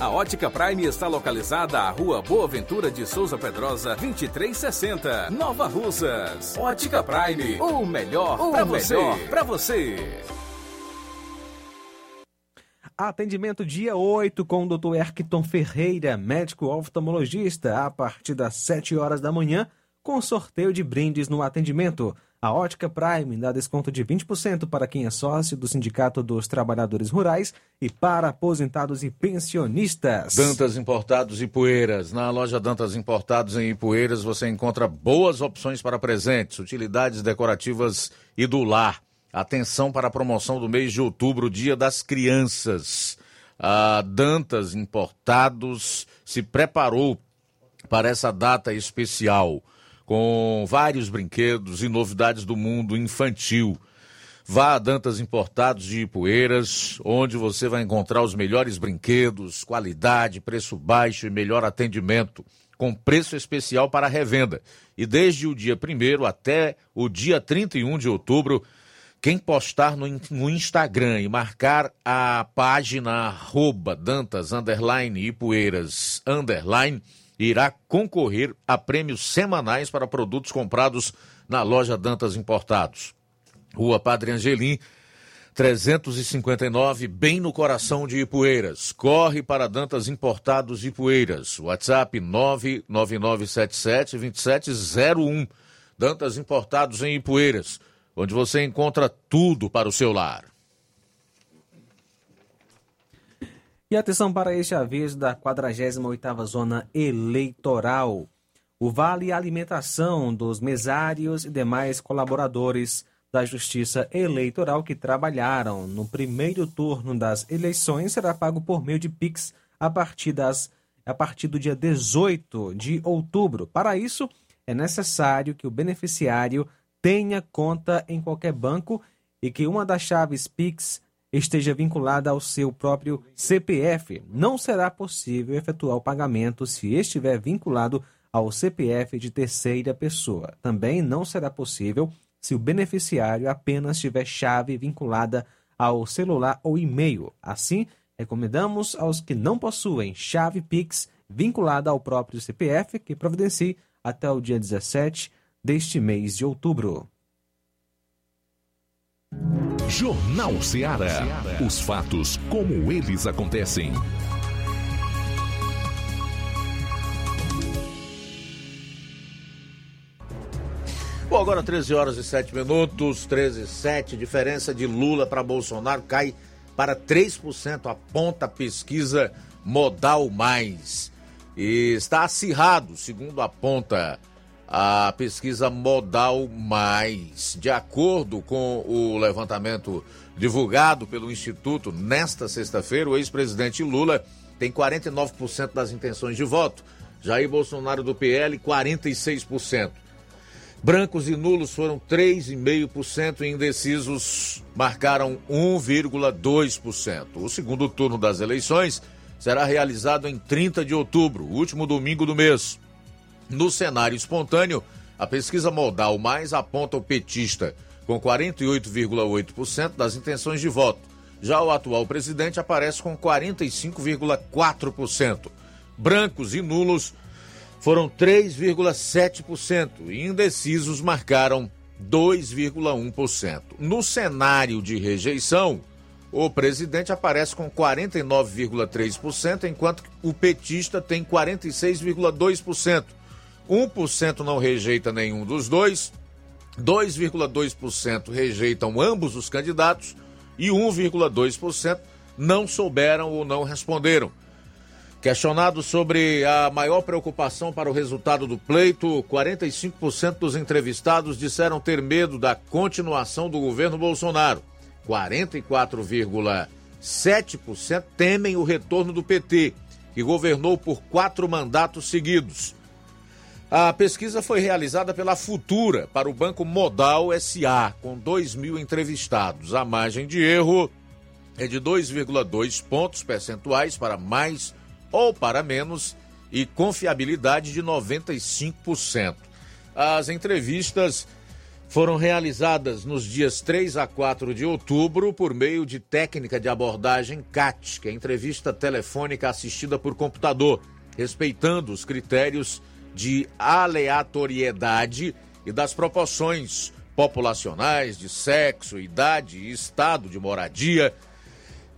A Ótica Prime está localizada à Rua Boa Ventura de Souza Pedrosa, 2360, Nova Russas. Ótica Prime, o melhor para você. Pra você. Atendimento dia 8 com o Dr. Erkton Ferreira, médico oftalmologista, a partir das 7 horas da manhã, com sorteio de brindes no atendimento. A Ótica Prime dá desconto de 20% para quem é sócio do Sindicato dos Trabalhadores Rurais e para aposentados e pensionistas. Dantas Importados e Poeiras. Na loja Dantas Importados em Ipueiras você encontra boas opções para presentes, utilidades decorativas e do lar. Atenção para a promoção do mês de outubro, Dia das Crianças. A Dantas Importados se preparou para essa data especial com vários brinquedos e novidades do mundo infantil. Vá a Dantas Importados de Ipueiras, onde você vai encontrar os melhores brinquedos, qualidade, preço baixo e melhor atendimento, com preço especial para revenda. E desde o dia 1 até o dia 31 de outubro, quem postar no, no Instagram e marcar a página arroba Dantas underline Ipueiras underline irá concorrer a prêmios semanais para produtos comprados na loja Dantas Importados. Rua Padre Angelim, 359, bem no coração de Ipueiras. Corre para Dantas Importados Ipueiras. WhatsApp 999772701. Dantas Importados em Ipueiras, onde você encontra tudo para o seu lar. E atenção para este aviso da 48ª Zona Eleitoral. O Vale Alimentação dos mesários e demais colaboradores da Justiça Eleitoral que trabalharam no primeiro turno das eleições será pago por meio de Pix a partir, das, a partir do dia 18 de outubro. Para isso, é necessário que o beneficiário tenha conta em qualquer banco e que uma das chaves Pix esteja vinculada ao seu próprio CPF. Não será possível efetuar o pagamento se estiver vinculado ao CPF de terceira pessoa. Também não será possível se o beneficiário apenas tiver chave vinculada ao celular ou e-mail. Assim, recomendamos aos que não possuem chave Pix vinculada ao próprio CPF que providencie até o dia 17 deste mês de outubro. Jornal Ceará. Os fatos como eles acontecem. Bom, agora 13 horas e 7 minutos, 13 e 7. Diferença de Lula para Bolsonaro cai para 3%, aponta a pesquisa Modal Mais. E está acirrado, segundo aponta a pesquisa Modal Mais. De acordo com o levantamento divulgado pelo Instituto nesta sexta-feira, o ex-presidente Lula tem 49% das intenções de voto. Jair Bolsonaro do PL, 46%. Brancos e nulos foram 3,5% e indecisos marcaram 1,2%. O segundo turno das eleições será realizado em 30 de outubro, último domingo do mês. No cenário espontâneo, a pesquisa modal mais aponta o petista com 48,8% das intenções de voto. Já o atual presidente aparece com 45,4%. Brancos e nulos foram 3,7% e indecisos marcaram 2,1%. No cenário de rejeição, o presidente aparece com 49,3%, enquanto o petista tem 46,2%. 1% não rejeita nenhum dos dois, 2,2% rejeitam ambos os candidatos e 1,2% não souberam ou não responderam. Questionado sobre a maior preocupação para o resultado do pleito, 45% dos entrevistados disseram ter medo da continuação do governo Bolsonaro. 44,7% temem o retorno do PT, que governou por quatro mandatos seguidos. A pesquisa foi realizada pela Futura para o Banco Modal SA, com 2 mil entrevistados. A margem de erro é de 2,2 pontos percentuais para mais ou para menos e confiabilidade de 95%. As entrevistas foram realizadas nos dias 3 a 4 de outubro por meio de técnica de abordagem CAT, que é entrevista telefônica assistida por computador, respeitando os critérios de aleatoriedade e das proporções populacionais de sexo, idade e estado de moradia,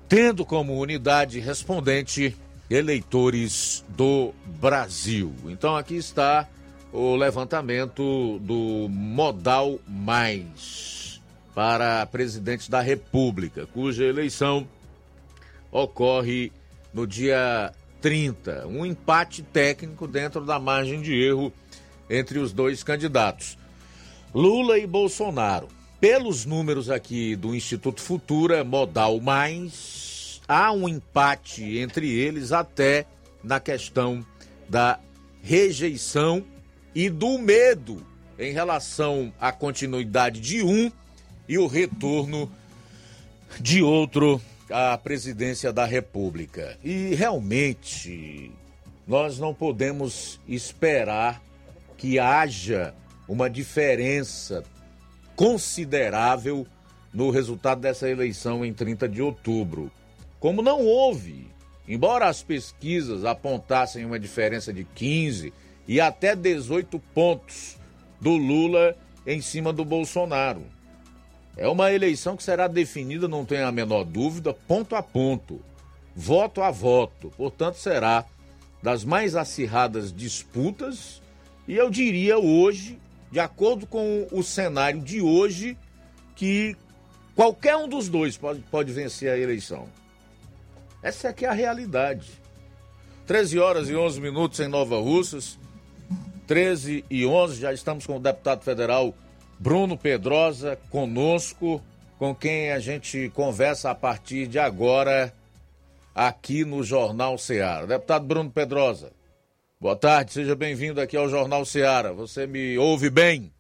tendo como unidade respondente eleitores do Brasil. Então aqui está o levantamento do Modal Mais para presidente da República, cuja eleição ocorre no dia 30. Um empate técnico dentro da margem de erro entre os dois candidatos. Lula e Bolsonaro. Pelos números aqui do Instituto Futura, Modal Mais há um empate entre eles até na questão da rejeição e do medo em relação à continuidade de um e o retorno de outro à presidência da República. E realmente nós não podemos esperar que haja uma diferença considerável no resultado dessa eleição em 30 de outubro. Como não houve, embora as pesquisas apontassem uma diferença de 15 e até 18 pontos do Lula em cima do Bolsonaro. É uma eleição que será definida, não tenho a menor dúvida, ponto a ponto, voto a voto. Portanto, será das mais acirradas disputas e eu diria hoje, de acordo com o cenário de hoje, que qualquer um dos dois pode, pode vencer a eleição. Essa aqui é a realidade. 13 horas e 11 minutos em Nova Russas. 13 e 11, já estamos com o deputado federal Bruno Pedrosa conosco, com quem a gente conversa a partir de agora aqui no Jornal Ceará. Deputado Bruno Pedrosa, boa tarde, seja bem-vindo aqui ao Jornal Ceará. Você me ouve bem?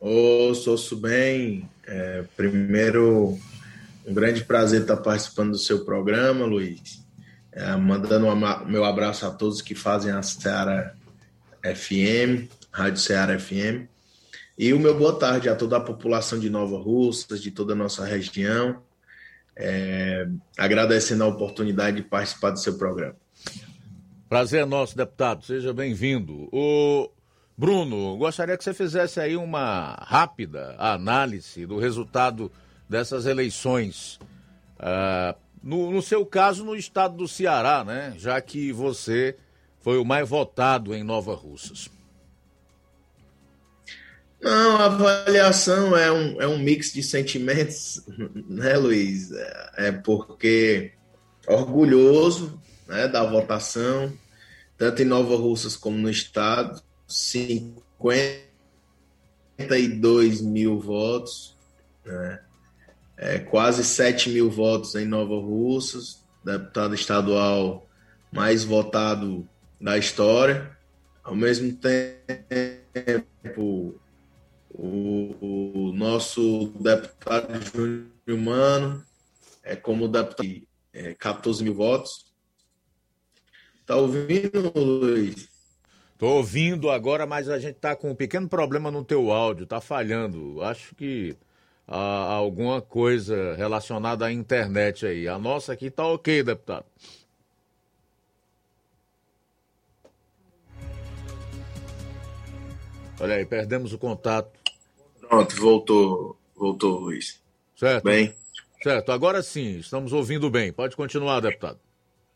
Ouço bem. É, primeiro, um grande prazer estar participando do seu programa, Luiz. É, mandando o meu abraço a todos que fazem a Ceará FM, Rádio Ceará FM. E o meu boa tarde a toda a população de Nova Russas, de toda a nossa região. É, agradecendo a oportunidade de participar do seu programa. Prazer é nosso, deputado. Seja bem-vindo. O Bruno, gostaria que você fizesse aí uma rápida análise do resultado dessas eleições. Uh, no, no, seu caso, no estado do Ceará, né? Já que você foi o mais votado em Nova Russas. Não, a avaliação é um, é um mix de sentimentos, né, Luiz? É, é porque orgulhoso né, da votação, tanto em Nova Russas como no Estado, 52 mil votos, né? é, quase 7 mil votos em Nova Russas, deputado estadual mais votado da história. Ao mesmo tempo, o, o nosso deputado Júnior Mano, é, como deputado, é, 14 mil votos. Tá ouvindo, Luiz? Tô ouvindo agora, mas a gente tá com um pequeno problema no teu áudio, tá falhando. Acho que há alguma coisa relacionada à internet aí. A nossa aqui tá ok, deputado. Olha aí, perdemos o contato Pronto, voltou, voltou, Luiz. Certo. Bem. Certo, agora sim, estamos ouvindo bem. Pode continuar, deputado.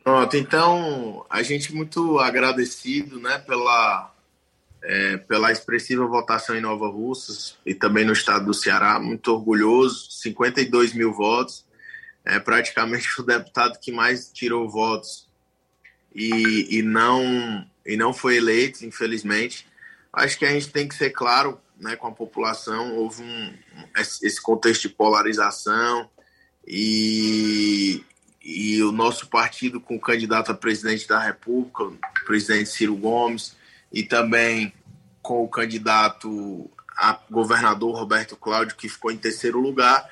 Pronto, então, a gente muito agradecido, né, pela, é, pela expressiva votação em Nova Russas e também no estado do Ceará, muito orgulhoso, 52 mil votos, é praticamente o deputado que mais tirou votos e, e, não, e não foi eleito, infelizmente. Acho que a gente tem que ser claro né, com a população, houve um, esse contexto de polarização e, e o nosso partido com o candidato a presidente da República, o presidente Ciro Gomes, e também com o candidato a governador Roberto Cláudio, que ficou em terceiro lugar.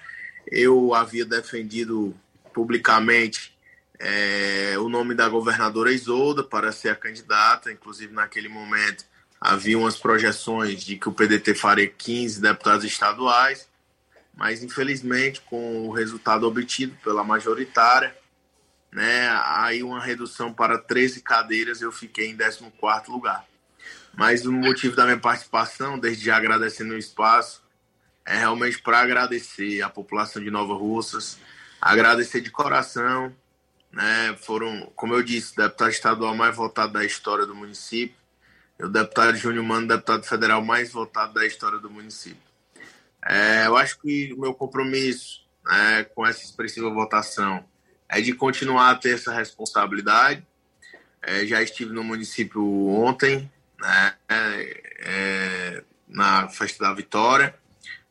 Eu havia defendido publicamente é, o nome da governadora Isolda para ser a candidata, inclusive naquele momento havia umas projeções de que o PDT faria 15 deputados estaduais, mas infelizmente com o resultado obtido pela majoritária, né, aí uma redução para 13 cadeiras, eu fiquei em 14º lugar. Mas o motivo da minha participação, desde já agradecendo o espaço, é realmente para agradecer a população de Nova Russas, agradecer de coração, né, foram, como eu disse, deputado estadual mais votado da história do município, o deputado Júnior Mano, deputado federal mais votado da história do município. É, eu acho que o meu compromisso né, com essa expressiva votação é de continuar a ter essa responsabilidade. É, já estive no município ontem, né, é, na Festa da Vitória.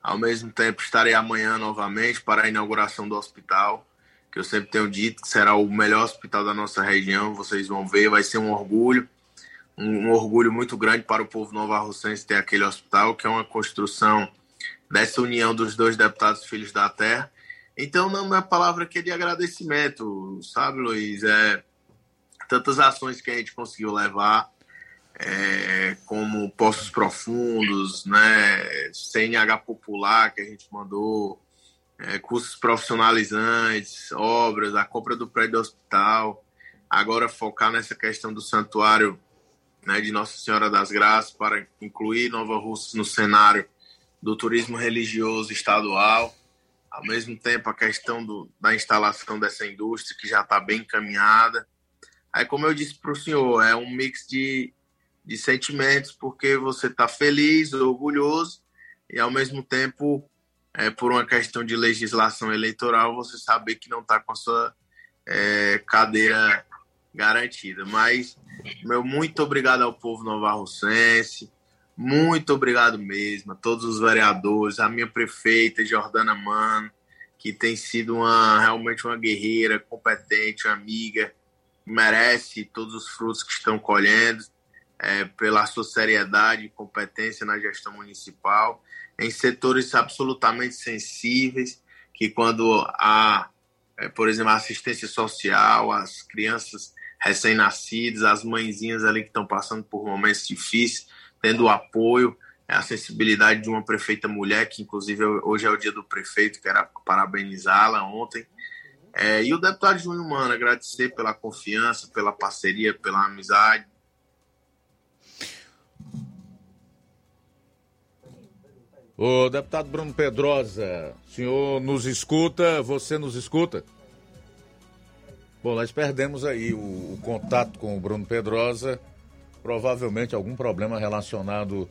Ao mesmo tempo, estarei amanhã novamente para a inauguração do hospital, que eu sempre tenho dito que será o melhor hospital da nossa região. Vocês vão ver, vai ser um orgulho um, um orgulho muito grande para o povo novarrocense ter aquele hospital, que é uma construção dessa união dos dois deputados filhos da terra. Então, não é palavra que é de agradecimento, sabe, Luiz? É, tantas ações que a gente conseguiu levar, é, como Poços Profundos, né, CNH Popular que a gente mandou, é, cursos profissionalizantes, obras, a compra do prédio do hospital, agora focar nessa questão do santuário né, de Nossa Senhora das Graças para incluir Nova Russas no cenário do turismo religioso estadual. Ao mesmo tempo, a questão do, da instalação dessa indústria, que já está bem encaminhada. Aí, como eu disse para o senhor, é um mix de, de sentimentos, porque você está feliz, orgulhoso, e ao mesmo tempo é, por uma questão de legislação eleitoral, você saber que não está com a sua é, cadeira garantida. Mas, meu muito obrigado ao povo novarrocense, muito obrigado mesmo a todos os vereadores, a minha prefeita Jordana Mano, que tem sido uma realmente uma guerreira, competente, amiga, merece todos os frutos que estão colhendo é, pela sua seriedade e competência na gestão municipal em setores absolutamente sensíveis, que quando há, é, por exemplo, assistência social, as crianças recém-nascidas, as mãezinhas ali que estão passando por momentos difíceis, tendo o apoio, a sensibilidade de uma prefeita mulher, que inclusive hoje é o dia do prefeito, quero parabenizá-la ontem. É, e o deputado Júnior Mano, agradecer pela confiança, pela parceria, pela amizade, O deputado Bruno Pedrosa, senhor nos escuta? Você nos escuta? Bom, nós perdemos aí o, o contato com o Bruno Pedrosa, provavelmente algum problema relacionado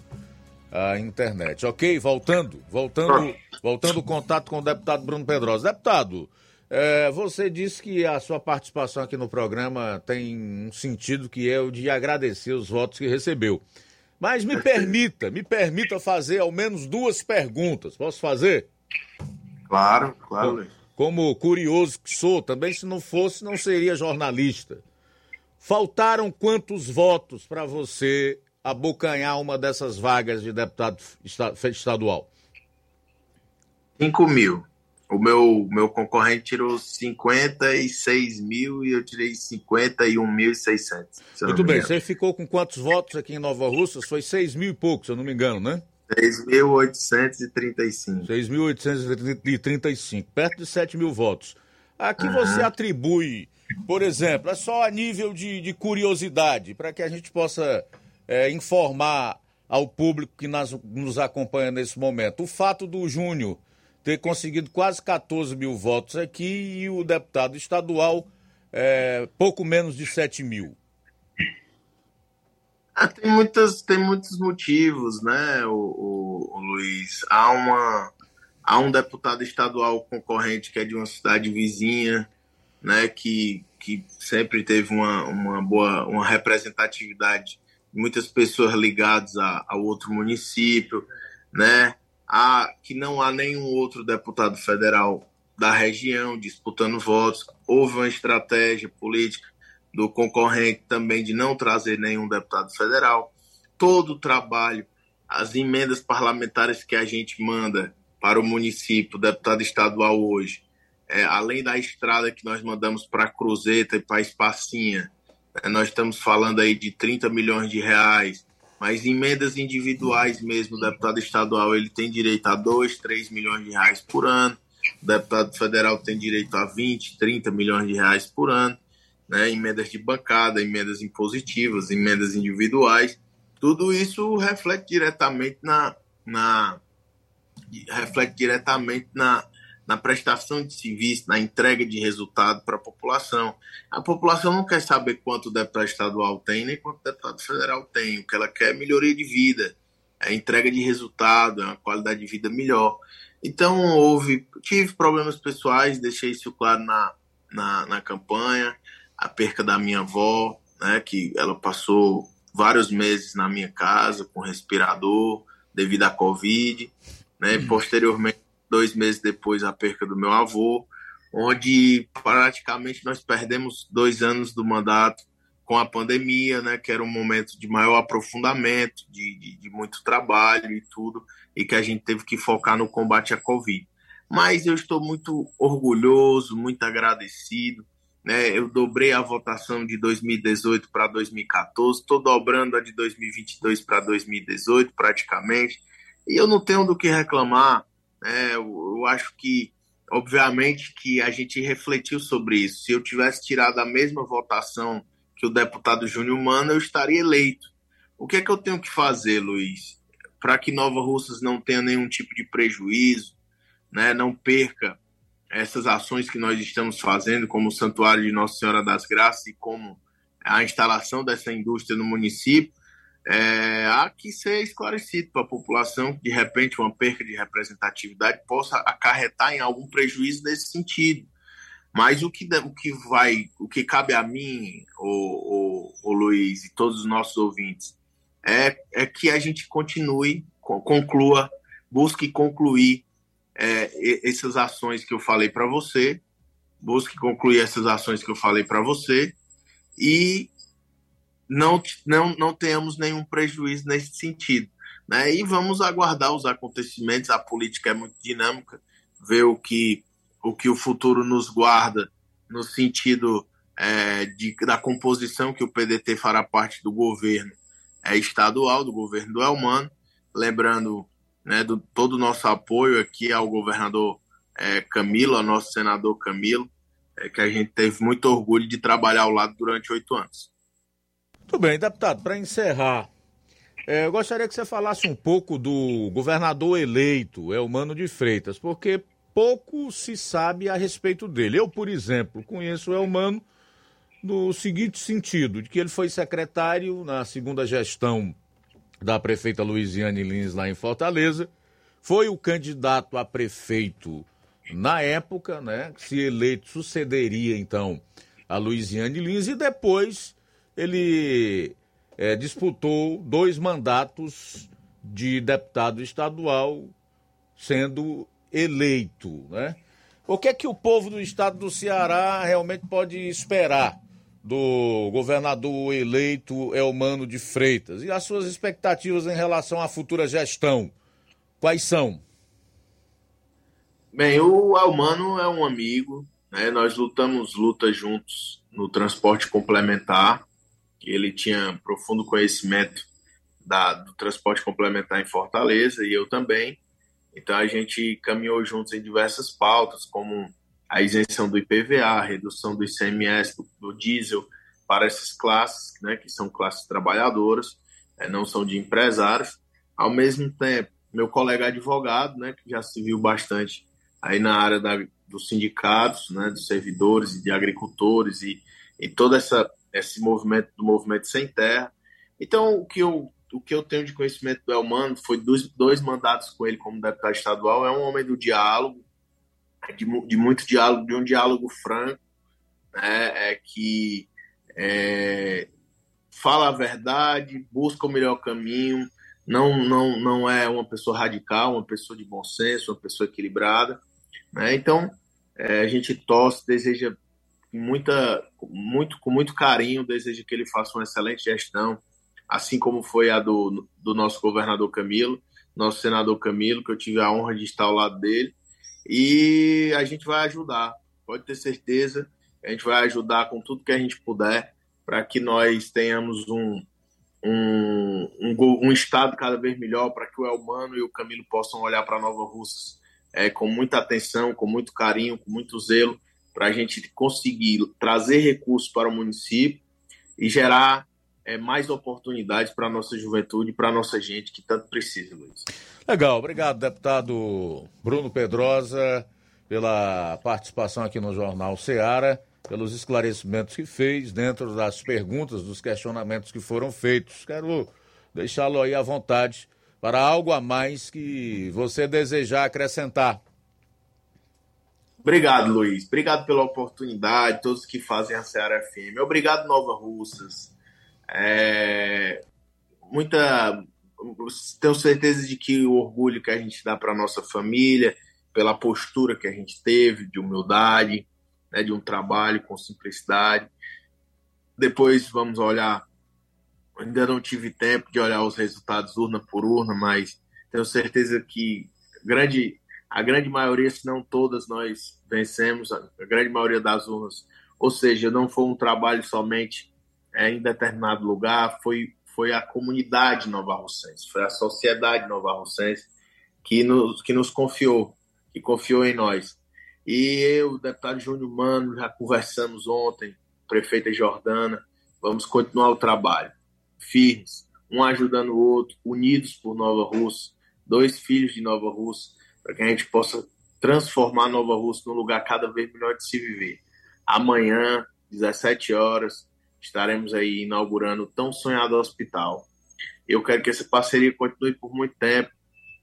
à internet. Ok, voltando, voltando, voltando o contato com o deputado Bruno Pedrosa. Deputado, é, você disse que a sua participação aqui no programa tem um sentido que é o de agradecer os votos que recebeu. Mas me permita, me permita fazer ao menos duas perguntas. Posso fazer? Claro, claro. Como curioso que sou, também se não fosse, não seria jornalista. Faltaram quantos votos para você abocanhar uma dessas vagas de deputado estadual? 5 mil. O meu, meu concorrente tirou 56 mil e eu tirei 51.600. Muito bem, você ficou com quantos votos aqui em Nova Russas? Foi 6 mil e pouco, se eu não me engano, né? 6.835. 6.835, perto de 7 mil votos. Aqui uhum. você atribui, por exemplo, é só a nível de, de curiosidade, para que a gente possa é, informar ao público que nas, nos acompanha nesse momento. O fato do Júnior ter conseguido quase 14 mil votos aqui e o deputado estadual é, pouco menos de 7 mil. Ah, tem, muitas, tem muitos motivos, né, o, o, o, Luiz? Há, uma, há um deputado estadual concorrente que é de uma cidade vizinha, né, que, que sempre teve uma, uma boa uma representatividade, muitas pessoas ligadas a, a outro município, né? há, que não há nenhum outro deputado federal da região disputando votos. Houve uma estratégia política do concorrente também de não trazer nenhum deputado federal. Todo o trabalho, as emendas parlamentares que a gente manda para o município, deputado estadual hoje, é, além da estrada que nós mandamos para Cruzeta e para Espacinha, é, nós estamos falando aí de 30 milhões de reais, mas emendas individuais mesmo, o deputado estadual ele tem direito a 2, 3 milhões de reais por ano, o deputado federal tem direito a 20, 30 milhões de reais por ano, né? emendas de bancada, emendas impositivas, emendas individuais, tudo isso reflete diretamente na, na reflete diretamente na, na prestação de serviço, na entrega de resultado para a população. A população não quer saber quanto o deputado estadual tem, nem quanto o deputado federal tem. O que ela quer é melhoria de vida, é entrega de resultado, é uma qualidade de vida melhor. Então, houve, tive problemas pessoais, deixei isso claro na, na, na campanha, a perca da minha avó, né, que ela passou vários meses na minha casa com respirador devido à Covid, né, hum. posteriormente dois meses depois a perca do meu avô, onde praticamente nós perdemos dois anos do mandato com a pandemia, né, que era um momento de maior aprofundamento, de, de, de, muito trabalho e tudo, e que a gente teve que focar no combate à Covid. Mas eu estou muito orgulhoso, muito agradecido. Né, eu dobrei a votação de 2018 para 2014, estou dobrando a de 2022 para 2018, praticamente, e eu não tenho do que reclamar. É, eu, eu acho que, obviamente, que a gente refletiu sobre isso. Se eu tivesse tirado a mesma votação que o deputado Júnior Mano, eu estaria eleito. O que é que eu tenho que fazer, Luiz, para que Nova Russas não tenha nenhum tipo de prejuízo, né, não perca essas ações que nós estamos fazendo, como o Santuário de Nossa Senhora das Graças e como a instalação dessa indústria no município, é, há que ser esclarecido para a população que, de repente, uma perca de representatividade possa acarretar em algum prejuízo nesse sentido. Mas o que, o que vai, o que cabe a mim, o, o, o Luiz e todos os nossos ouvintes, é, é que a gente continue, conclua, busque concluir é, essas ações que eu falei para você, busque concluir essas ações que eu falei para você e não, não, não tenhamos nenhum prejuízo nesse sentido. Né? E vamos aguardar os acontecimentos, a política é muito dinâmica, ver o que o, que o futuro nos guarda no sentido é, de, da composição que o PDT fará parte do governo é, estadual, do governo do Elmano. Lembrando né, do todo o nosso apoio aqui ao governador é, Camilo, ao nosso senador Camilo, é, que a gente teve muito orgulho de trabalhar ao lado durante oito anos. Tudo bem, deputado, para encerrar, é, eu gostaria que você falasse um pouco do governador eleito, Elmano de Freitas, porque pouco se sabe a respeito dele. Eu, por exemplo, conheço o Elmano no seguinte sentido, de que ele foi secretário na segunda gestão da prefeita Luiziane Lins lá em Fortaleza, foi o candidato a prefeito na época, né? Se eleito, sucederia então a Luiziane Lins e depois ele é, disputou dois mandatos de deputado estadual, sendo eleito, né? O que é que o povo do estado do Ceará realmente pode esperar do governador eleito Elmano de Freitas e as suas expectativas em relação à futura gestão? Quais são? Bem, o Elmano é um amigo, né? Nós lutamos lutas juntos no transporte complementar. Ele tinha profundo conhecimento da, do transporte complementar em Fortaleza e eu também. Então a gente caminhou juntos em diversas pautas, como a isenção do IPVA, a redução do ICMS, do, do diesel para essas classes, né, que são classes trabalhadoras, é, não são de empresários. Ao mesmo tempo, meu colega advogado, né, que já se viu bastante aí na área da, dos sindicatos, né, dos servidores e de agricultores e, e todo essa, esse movimento do movimento sem terra. Então, o que eu o que eu tenho de conhecimento do Elmano foi dois, dois mandatos com ele como deputado estadual. É um homem do diálogo, de, de muito diálogo, de um diálogo franco, né, é que é, fala a verdade, busca o melhor caminho, não, não, não é uma pessoa radical, uma pessoa de bom senso, uma pessoa equilibrada. Né? Então, é, a gente torce, deseja muita, muito, com muito carinho, deseja que ele faça uma excelente gestão, assim como foi a do, do nosso governador Camilo, nosso senador Camilo, que eu tive a honra de estar ao lado dele. E a gente vai ajudar, pode ter certeza, a gente vai ajudar com tudo que a gente puder para que nós tenhamos um, um, um, um, estado cada vez melhor, para que o Elmano e o Camilo possam olhar para Nova Russas é, com muita atenção, com muito carinho, com muito zelo, para a gente conseguir trazer recursos para o município e gerar é, mais oportunidades para a nossa juventude para a nossa gente que tanto precisa, Luiz. Legal, obrigado, deputado Bruno Pedrosa, pela participação aqui no Jornal Seara, pelos esclarecimentos que fez dentro das perguntas, dos questionamentos que foram feitos. Quero deixá-lo aí à vontade para algo a mais que você desejar acrescentar. Obrigado, Luiz. Obrigado pela oportunidade, todos que fazem a Seara FM. Obrigado, Nova Russas. É, muita, tenho certeza de que o orgulho que a gente dá para nossa família, pela postura que a gente teve de humildade, né, de um trabalho com simplicidade. Depois vamos olhar. Ainda não tive tempo de olhar os resultados urna por urna, mas tenho certeza que grande, a grande maioria, se não todas, nós vencemos, a grande maioria das urnas. Ou seja, não foi um trabalho somente é, em determinado lugar, foi, foi a comunidade nova Russense, foi a sociedade nova Russense que nos, que nos confiou, que confiou em nós. E eu, deputado Júnior Mano, já conversamos ontem, prefeita Jordana, vamos continuar o trabalho, firmes, um ajudando o outro, unidos por Nova Rússia, dois filhos de Nova Rússia, para que a gente possa transformar Nova Rússia num lugar cada vez melhor de se viver. Amanhã, 17 horas, estaremos aí inaugurando o tão sonhado hospital. Eu quero que essa parceria continue por muito tempo,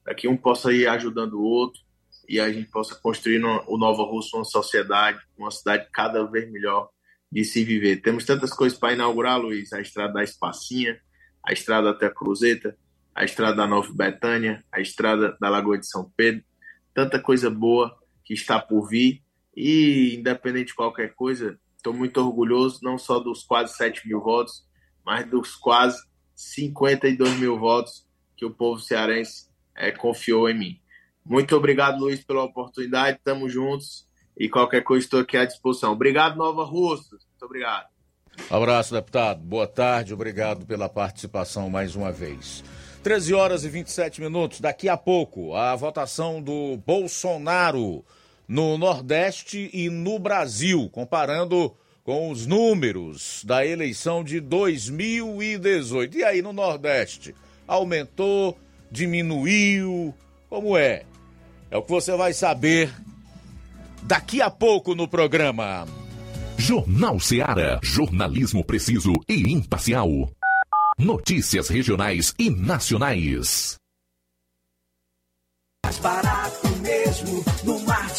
para que um possa ir ajudando o outro e a gente possa construir o Nova Russa uma sociedade, uma cidade cada vez melhor de se viver. Temos tantas coisas para inaugurar, Luiz: a estrada da Espacinha, a estrada até a Cruzeta, a estrada da Nova Betânia, a estrada da Lagoa de São Pedro, tanta coisa boa que está por vir. E, independente de qualquer coisa, estou muito orgulhoso não só dos quase 7 mil votos, mas dos quase 52 mil votos que o povo cearense é, confiou em mim. Muito obrigado, Luiz, pela oportunidade. Estamos juntos e qualquer coisa estou aqui à disposição. Obrigado, Nova Russa. Muito obrigado. Abraço, deputado. Boa tarde. Obrigado pela participação mais uma vez. 13 horas e 27 minutos. Daqui a pouco, a votação do Bolsonaro no Nordeste e no Brasil, comparando com os números da eleição de 2018. E aí no Nordeste? Aumentou, diminuiu? Como é? É o que você vai saber daqui a pouco no programa. Jornal Seara. Jornalismo preciso e imparcial. Notícias regionais e nacionais. Mais barato mesmo. No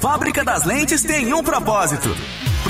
Fábrica das Lentes tem um propósito.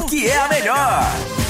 porque é a melhor.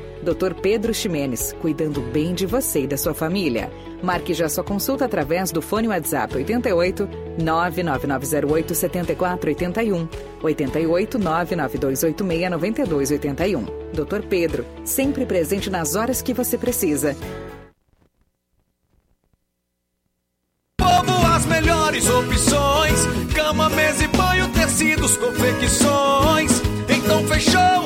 Dr. Pedro Ximenes, cuidando bem de você e da sua família. Marque já sua consulta através do fone WhatsApp 88 99908 7481 88 99286 9281. Dr. Pedro, sempre presente nas horas que você precisa. Povo, as melhores opções: cama, mesa e banho, tecidos, confecções. Então fechou,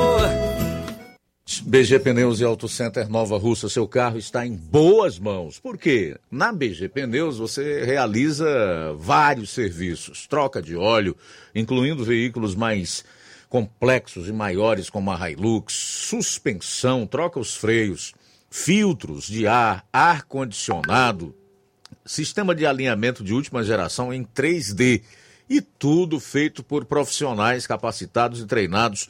BG Pneus e Auto Center Nova Russa, seu carro está em boas mãos. Por quê? Na BG Pneus você realiza vários serviços, troca de óleo, incluindo veículos mais complexos e maiores como a Hilux, suspensão, troca os freios, filtros de ar, ar condicionado, sistema de alinhamento de última geração em 3D e tudo feito por profissionais capacitados e treinados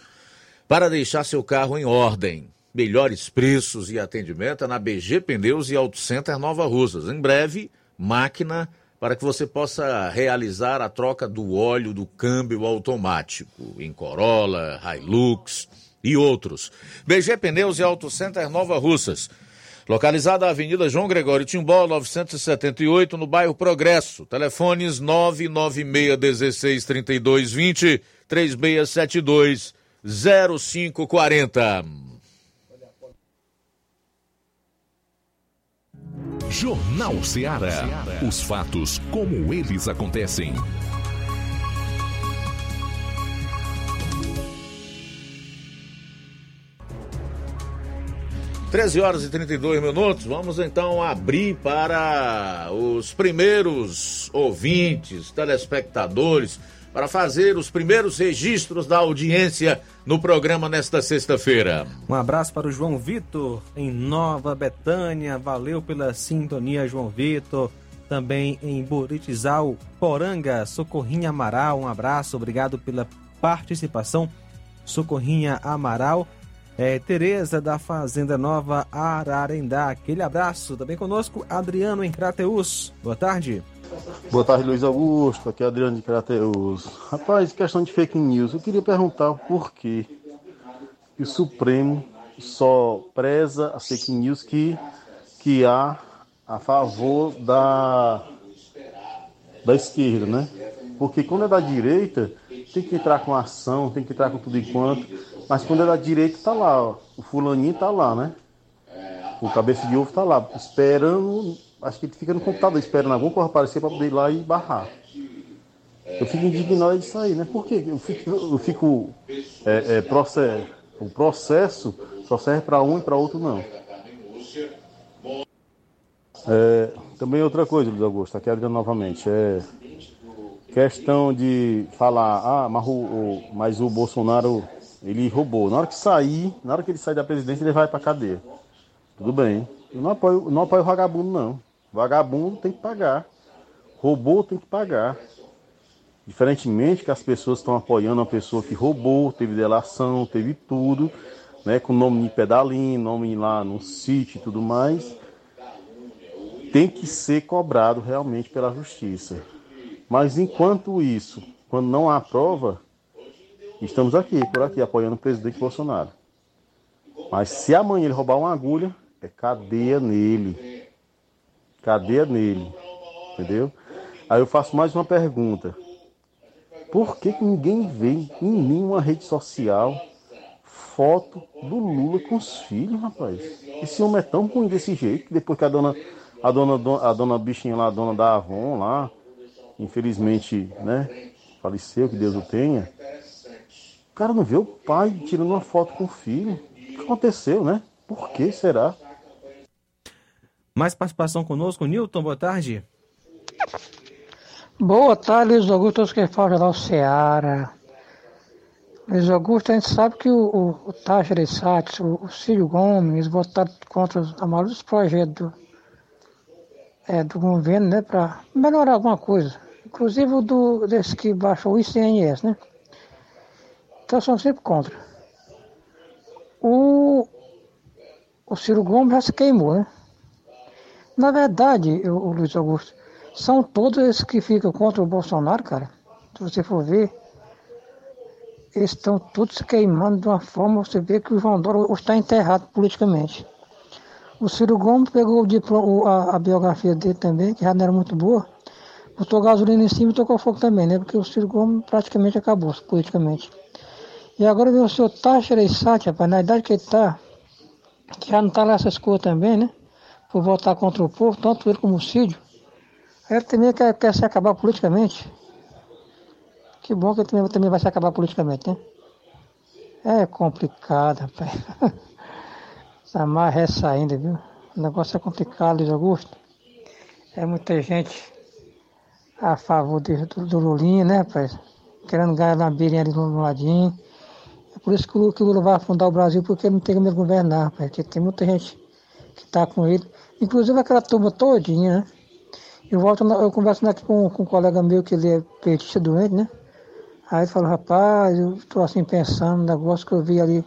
para deixar seu carro em ordem. Melhores preços e atendimento é na BG Pneus e Auto Center Nova Russas. Em breve, máquina para que você possa realizar a troca do óleo do câmbio automático em Corolla, Hilux e outros. BG Pneus e Auto Center Nova Russas. Localizada na Avenida João Gregório Timbó, 978, no bairro Progresso. Telefones 996 3220 3672 0540. Jornal Ceará. Os fatos como eles acontecem. 13 horas e 32 minutos. Vamos então abrir para os primeiros ouvintes, telespectadores, para fazer os primeiros registros da audiência no programa nesta sexta-feira. Um abraço para o João Vitor, em Nova Betânia. Valeu pela sintonia, João Vitor. Também em Buritizal, Poranga, Socorrinha Amaral. Um abraço, obrigado pela participação. Socorrinha Amaral. É, Tereza da Fazenda Nova Ararendá. Aquele abraço. Também conosco, Adriano em Crateus. Boa tarde. Boa tarde, Luiz Augusto. Aqui é Adriano de Crateus. Rapaz, questão de fake news. Eu queria perguntar por que o Supremo só preza as fake news que, que há a favor da, da esquerda, né? Porque quando é da direita, tem que entrar com ação, tem que entrar com tudo enquanto. Mas quando é da direita, tá lá, ó. O fulaninho tá lá, né? O cabeça de ovo tá lá, esperando. Acho que ele fica no computador esperando alguma coisa aparecer para poder ir lá e barrar. Eu fico indignado disso aí, né? Por quê? Eu fico. Eu fico é, é, processo, o processo só serve para um e para outro não. É, também outra coisa, Luiz Augusto, aqui Adriano novamente. É questão de falar, ah, mas o, mas o Bolsonaro ele roubou. Na hora que sair, na hora que ele sair da presidência, ele vai pra cadeia. Tudo bem. Eu não apoio, não apoio vagabundo, não. Vagabundo tem que pagar. Roubou tem que pagar. Diferentemente que as pessoas estão apoiando uma pessoa que roubou, teve delação, teve tudo, né? Com nome de pedalinho, nome lá no sítio e tudo mais. Tem que ser cobrado realmente pela justiça. Mas enquanto isso, quando não há prova, estamos aqui, por aqui, apoiando o presidente Bolsonaro. Mas se amanhã ele roubar uma agulha, é cadeia nele. Cadeia nele. Entendeu? Aí eu faço mais uma pergunta. Por que, que ninguém vê em nenhuma rede social foto do Lula com os filhos, rapaz? Esse homem é tão ruim desse jeito que depois que a dona, a dona, a dona bichinha lá, a dona da Avon lá, infelizmente, né, faleceu, que Deus o tenha. O cara não vê o pai tirando uma foto com o filho. O que aconteceu, né? Por que será? Mais participação conosco, Newton, boa tarde. Boa tarde, Luiz Augusto, todos que falam da Ceará. Luiz Augusto, a gente sabe que o, o, o o, o Círio Gomes, votaram contra a maioria dos projetos do, é, do governo, né, para melhorar alguma coisa. Inclusive o do, desse que baixou o ICNS, né? Então sempre contra. O, o Ciro Gomes já se queimou, né? Na verdade, o, o Luiz Augusto, são todos esses que ficam contra o Bolsonaro, cara. Se você for ver, eles estão todos se queimando de uma forma, você vê que o João Dória está enterrado politicamente. O Ciro Gomes pegou o a, a, biografia dele também, que já não era muito boa, botou gasolina em cima e tocou fogo também, né? Porque o Ciro Gomes praticamente acabou politicamente. E agora vem o senhor Taxa Reissati, rapaz, na idade que ele está, que já não está lá coisas também, né? Por votar contra o povo, tanto ele como o Cídio. Ele também quer, quer se acabar politicamente. Que bom que ele também, também vai se acabar politicamente, né? É complicado, rapaz. Essa marra é essa ainda, viu? O negócio é complicado, Luiz Augusto. É muita gente a favor do, do Lulinha, né, rapaz? Querendo ganhar na beirinha ali no ladinho. Por isso que o, que o Lula vai afundar o Brasil, porque ele não tem como governar, porque tem muita gente que está com ele, inclusive aquela turma todinha, né? Eu volto, eu converso aqui com, com um colega meu que ele é petista doente, né? Aí ele falou, rapaz, eu estou assim pensando no negócio que eu vi ali,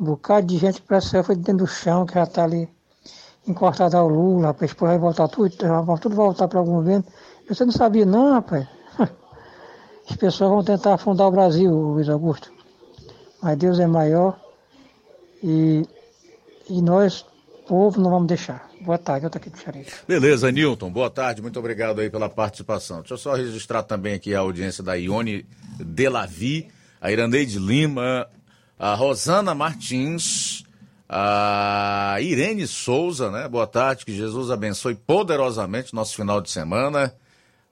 um bocado de gente para que foi dentro do chão, que já está ali encostado ao Lula, rapaz, depois vai voltar tudo, vai tudo voltar para algum governo. Você não sabia não, rapaz. As pessoas vão tentar afundar o Brasil, Luiz Augusto mas Deus é maior e, e nós povo não vamos deixar. Boa tarde, eu tô aqui do Xarife. Beleza, Nilton. Boa tarde, muito obrigado aí pela participação. Deixa eu só registrar também aqui a audiência da Ione Delavi, a Irandeide Lima, a Rosana Martins, a Irene Souza, né? Boa tarde, que Jesus abençoe poderosamente nosso final de semana.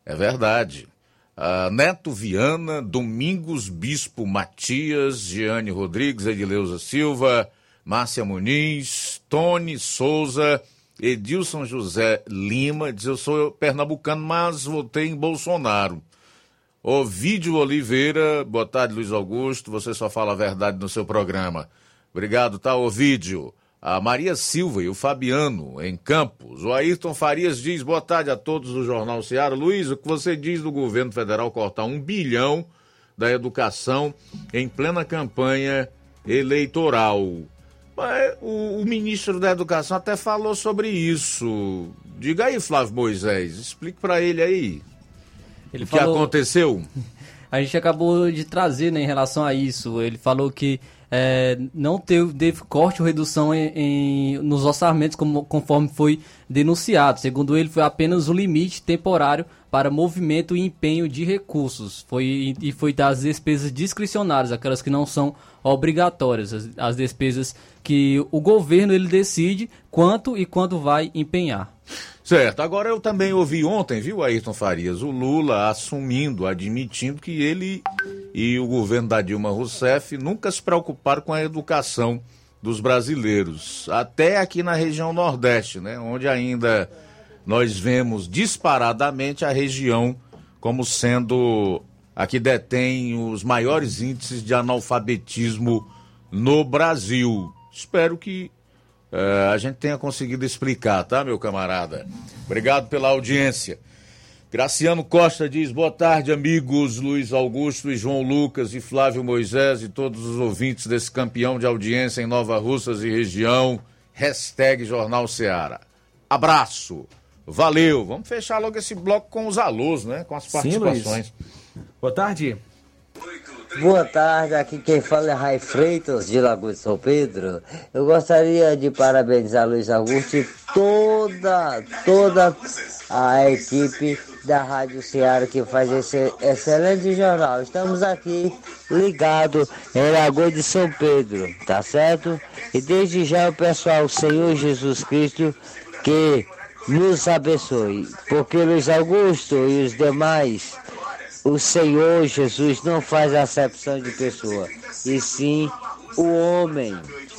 É verdade. A Neto Viana, Domingos Bispo Matias, Giane Rodrigues, Edileuza Silva, Márcia Muniz, Tony Souza, Edilson José Lima, diz eu sou pernambucano, mas votei em Bolsonaro. Ovídio Oliveira, boa tarde, Luiz Augusto, você só fala a verdade no seu programa. Obrigado, tá, Ovídio. A Maria Silva e o Fabiano, em Campos. O Ayrton Farias diz, boa tarde a todos do Jornal Ceará. Luiz, o que você diz do governo federal cortar um bilhão da educação em plena campanha eleitoral? O, o ministro da Educação até falou sobre isso. Diga aí, Flávio Moisés, explique para ele aí. Ele o que falou- aconteceu? A gente acabou de trazer né, em relação a isso. Ele falou que é, não teve, teve corte ou redução em, em- nos orçamentos como, conforme foi denunciado. Segundo ele, foi apenas o limite temporário para movimento e empenho de recursos. Foi, e foi das despesas discricionárias, aquelas que não são obrigatórias, as, as despesas que o governo ele decide quanto e quando vai empenhar. Certo, agora eu também ouvi ontem, viu, Ayrton Farias, o Lula assumindo, admitindo que ele e o governo da Dilma Rousseff nunca se preocuparam com a educação dos brasileiros, até aqui na região Nordeste, né, onde ainda nós vemos disparadamente a região como sendo a que detém os maiores índices de analfabetismo no Brasil. Espero que eh, a gente tenha conseguido explicar, tá, meu camarada? Obrigado pela audiência. Graciano Costa diz: boa tarde, amigos Luiz Augusto e João Lucas e Flávio Moisés e todos os ouvintes desse campeão de audiência em Nova Russas e região. Hashtag Jornal Seara. Abraço. Valeu. Vamos fechar logo esse bloco com os alôs, né? Com as Sim, Luiz. participações. Boa tarde. Boa tarde, aqui quem fala é Rai Freitas, de Lagoa de São Pedro. Eu gostaria de parabenizar Luiz Augusto e toda, toda a equipe da Rádio Ceará que faz esse excelente jornal. Estamos aqui ligados em Lagoa de São Pedro, tá certo? E desde já o pessoal, Senhor Jesus Cristo, que nos abençoe. Porque Luiz Augusto e os demais o Senhor Jesus não faz acepção de pessoa, e sim o homem,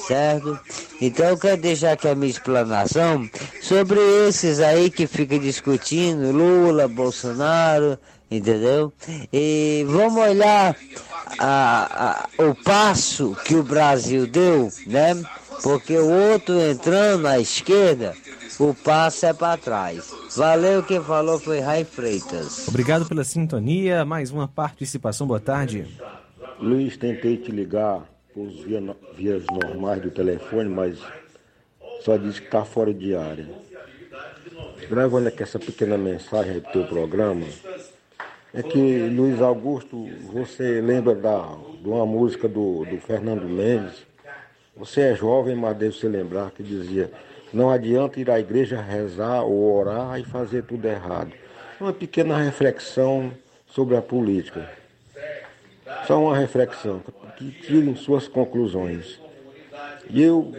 certo? Então eu quero deixar aqui a minha explanação sobre esses aí que ficam discutindo, Lula, Bolsonaro, entendeu? E vamos olhar a- a- o passo que o Brasil deu, né? Porque o outro entrando à esquerda, o passo é para trás. Valeu, quem falou foi Rai Freitas. Obrigado pela sintonia. Mais uma participação. Boa tarde. Luiz, tentei te ligar por via, vias normais do telefone, mas só disse que está fora de área. Gravando aqui essa pequena mensagem pro teu programa, é que, Luiz Augusto, você lembra da, de uma música do, do Fernando Mendes? Você é jovem, mas deve se lembrar que dizia: Não adianta ir à igreja rezar ou orar e fazer tudo errado. Uma pequena reflexão sobre a política. Só uma reflexão, que tirem suas conclusões. E eu,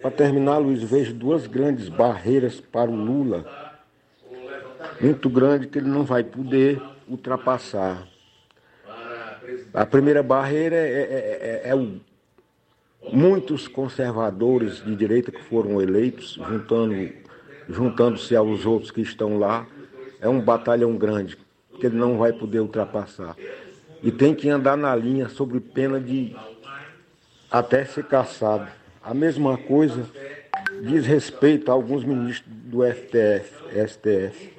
para terminar, Luiz, vejo duas grandes barreiras para o Lula, muito grande que ele não vai poder ultrapassar. A primeira barreira é, é- é- é o, muitos conservadores de direita que foram eleitos, juntando, juntando-se aos outros que estão lá. É um batalhão grande que ele não vai poder ultrapassar. E tem que andar na linha sobre pena de até ser caçado. A mesma coisa diz respeito a alguns ministros do FTF, STF.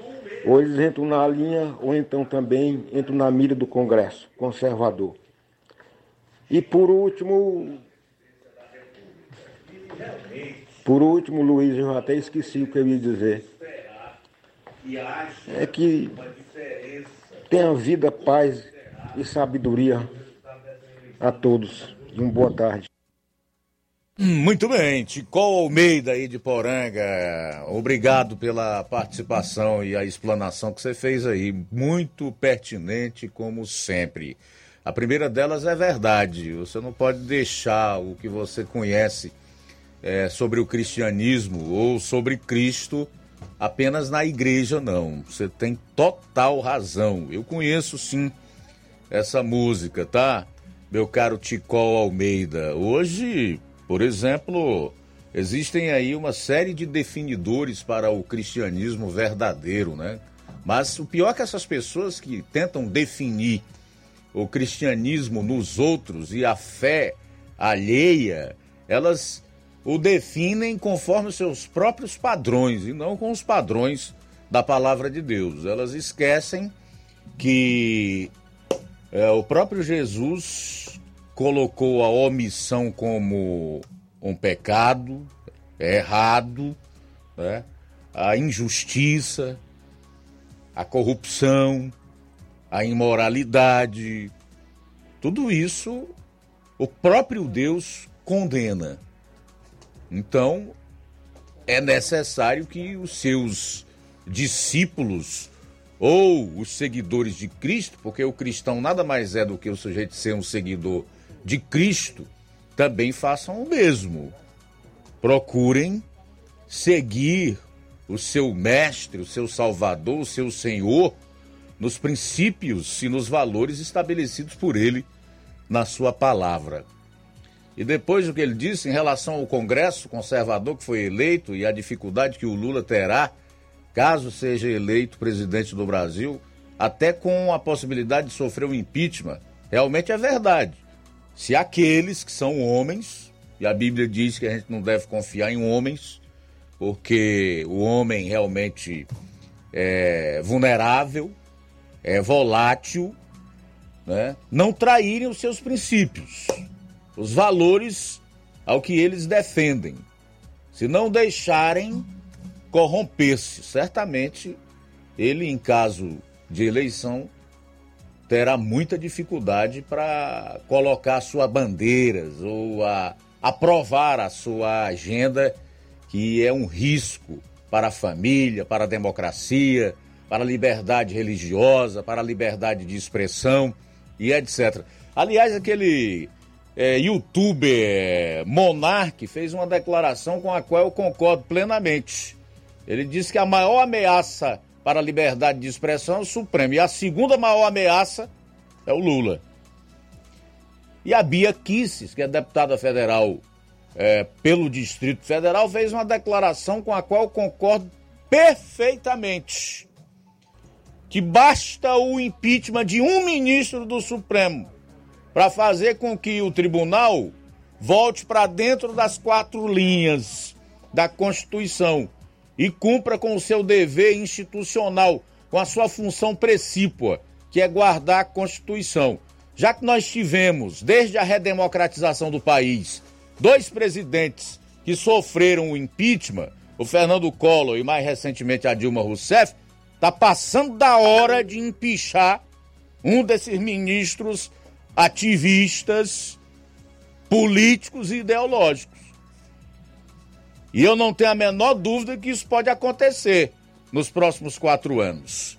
Ou eles entram na linha, ou então também entram na mira do Congresso conservador. E por último, por último, Luiz, eu até esqueci o que eu ia dizer. É que tenha vida, paz e sabedoria a todos. E uma boa tarde. Muito bem, Ticol Almeida aí de Poranga, obrigado pela participação e a explanação que você fez aí, muito pertinente como sempre. A primeira delas é verdade, você não pode deixar o que você conhece é, sobre o cristianismo ou sobre Cristo apenas na igreja, não. Você tem total razão. Eu conheço sim essa música, tá? Meu caro Ticol Almeida. Hoje por exemplo, existem aí uma série de definidores para o cristianismo verdadeiro, né? Mas o pior é que essas pessoas que tentam definir o cristianismo nos outros e a fé alheia, elas o definem conforme os seus próprios padrões e não com os padrões da palavra de Deus. Elas esquecem que é, o próprio Jesus colocou a omissão como um pecado, errado, né? a injustiça, a corrupção, a imoralidade, tudo isso o próprio Deus condena. Então, é necessário que os seus discípulos ou os seguidores de Cristo, porque o cristão nada mais é do que o sujeito ser um seguidor de Cristo também façam o mesmo. Procurem seguir o seu mestre, o seu salvador, o seu senhor nos princípios e nos valores estabelecidos por ele na sua palavra. E depois do que ele disse em relação ao Congresso conservador que foi eleito e a dificuldade que o Lula terá caso seja eleito presidente do Brasil, até com a possibilidade de sofrer um impeachment, realmente é verdade. Se aqueles que são homens, e a Bíblia diz que a gente não deve confiar em homens, porque o homem realmente é vulnerável, é volátil, né? não traírem os seus princípios, os valores ao que eles defendem. Se não deixarem corromper-se, certamente ele, em caso de eleição, terá muita dificuldade para colocar suas bandeiras ou a aprovar a sua agenda, que é um risco para a família, para a democracia, para a liberdade religiosa, para a liberdade de expressão e etc. Aliás, aquele é, youtuber Monark fez uma declaração com a qual eu concordo plenamente. Ele disse que a maior ameaça para a liberdade de expressão é o Supremo. E a segunda maior ameaça é o Lula. E a Bia Kisses, que é deputada federal é, pelo Distrito Federal, fez uma declaração com a qual concordo perfeitamente. Que basta o impeachment de um ministro do Supremo para fazer com que o tribunal volte para dentro das quatro linhas da Constituição e cumpra com o seu dever institucional, com a sua função precípua, que é guardar a Constituição. Já que nós tivemos, desde a redemocratização do país, dois presidentes que sofreram o impeachment, o Fernando Collor e mais recentemente a Dilma Rousseff, está passando da hora de empichar um desses ministros ativistas, políticos e ideológicos. E eu não tenho a menor dúvida que isso pode acontecer nos próximos quatro anos.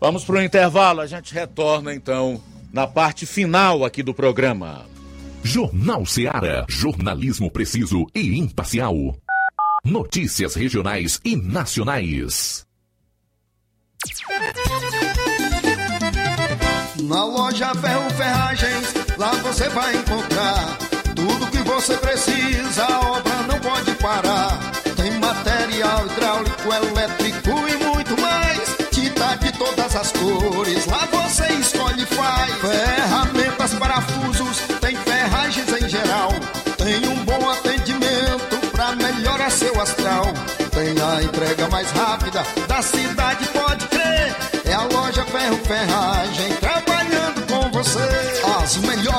Vamos para o intervalo, a gente retorna então na parte final aqui do programa. Jornal Seara. Jornalismo preciso e imparcial. Notícias regionais e nacionais. Na loja Ferro Ferragens, lá você vai encontrar tudo que você precisa. A obra não pode parar. Tem material hidráulico, elétrico e muito mais. Tinta de todas as cores, lá você escolhe e faz. Ferramentas, parafusos, tem ferragens em geral. Tem um bom atendimento pra melhorar seu astral. Tem a entrega mais rápida da cidade,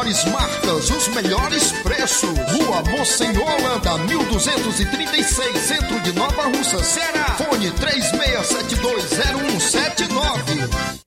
melhores marcas, os melhores preços. Rua Monsenhor Holanda, 1236, centro de Nova Russa, Ceará. Fone 36720179.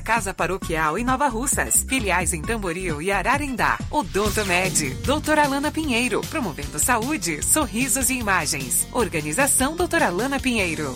Casa Paroquial em Nova Russas. Filiais em Tamboril e Ararendá. Odonto Med. Doutora Alana Pinheiro. Promovendo saúde, sorrisos e imagens. Organização Doutora Alana Pinheiro.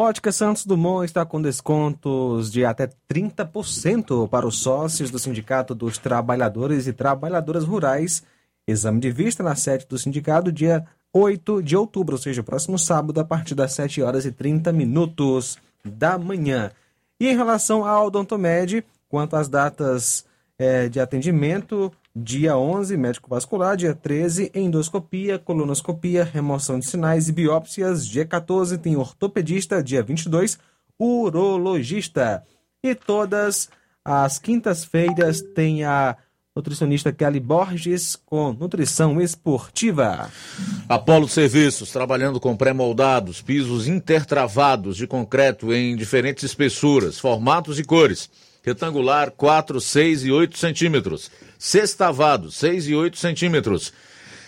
Ótica Santos Dumont está com descontos de até 30% para os sócios do Sindicato dos Trabalhadores e Trabalhadoras Rurais. Exame de vista na sede do sindicato, dia 8 de outubro, ou seja, próximo sábado, a partir das 7 horas e 30 minutos da manhã. E em relação ao Odontomed, quanto às datas eh, de atendimento, dia 11, médico vascular, dia 13, endoscopia, colonoscopia, remoção de sinais e biópsias, dia 14 tem ortopedista, dia 22, urologista. E todas as quintas-feiras tem a nutricionista Kelly Borges com nutrição esportiva. Apolo Serviços, trabalhando com pré-moldados, pisos intertravados de concreto em diferentes espessuras, formatos e cores. Retangular, 4, 6 e 8 centímetros. Sextavado, 6 e 8 centímetros.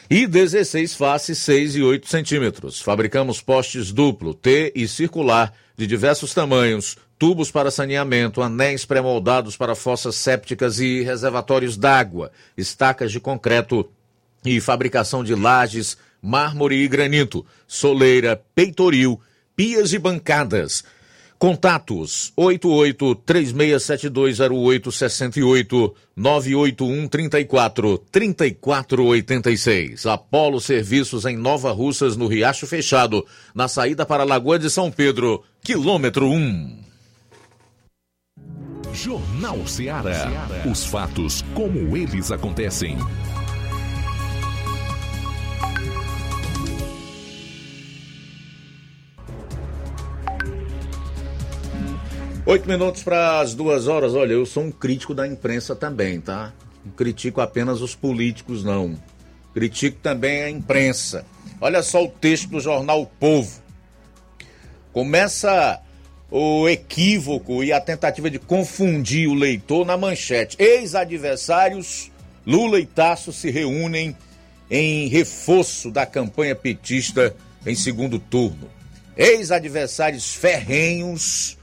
E 16 faces, 6 e 8 centímetros. Fabricamos postes duplo, T e circular, de diversos tamanhos, tubos para saneamento, anéis pré-moldados para fossas sépticas e reservatórios d'água, estacas de concreto e fabricação de lajes, mármore e granito, soleira, peitoril, pias e bancadas. Contatos 88 36720868 981 34 3486. Apolo Serviços em Nova Russas, no Riacho Fechado, na saída para a Lagoa de São Pedro, quilômetro 1. Jornal Ceará. Os fatos como eles acontecem. Oito minutos para as duas horas. Olha, eu sou um crítico da imprensa também, tá? Não critico apenas os políticos, não. Critico também a imprensa. Olha só o texto do jornal o Povo. Começa o equívoco e a tentativa de confundir o leitor na manchete. Ex-adversários Lula e Tasso se reúnem em reforço da campanha petista em segundo turno. Ex-adversários ferrenhos,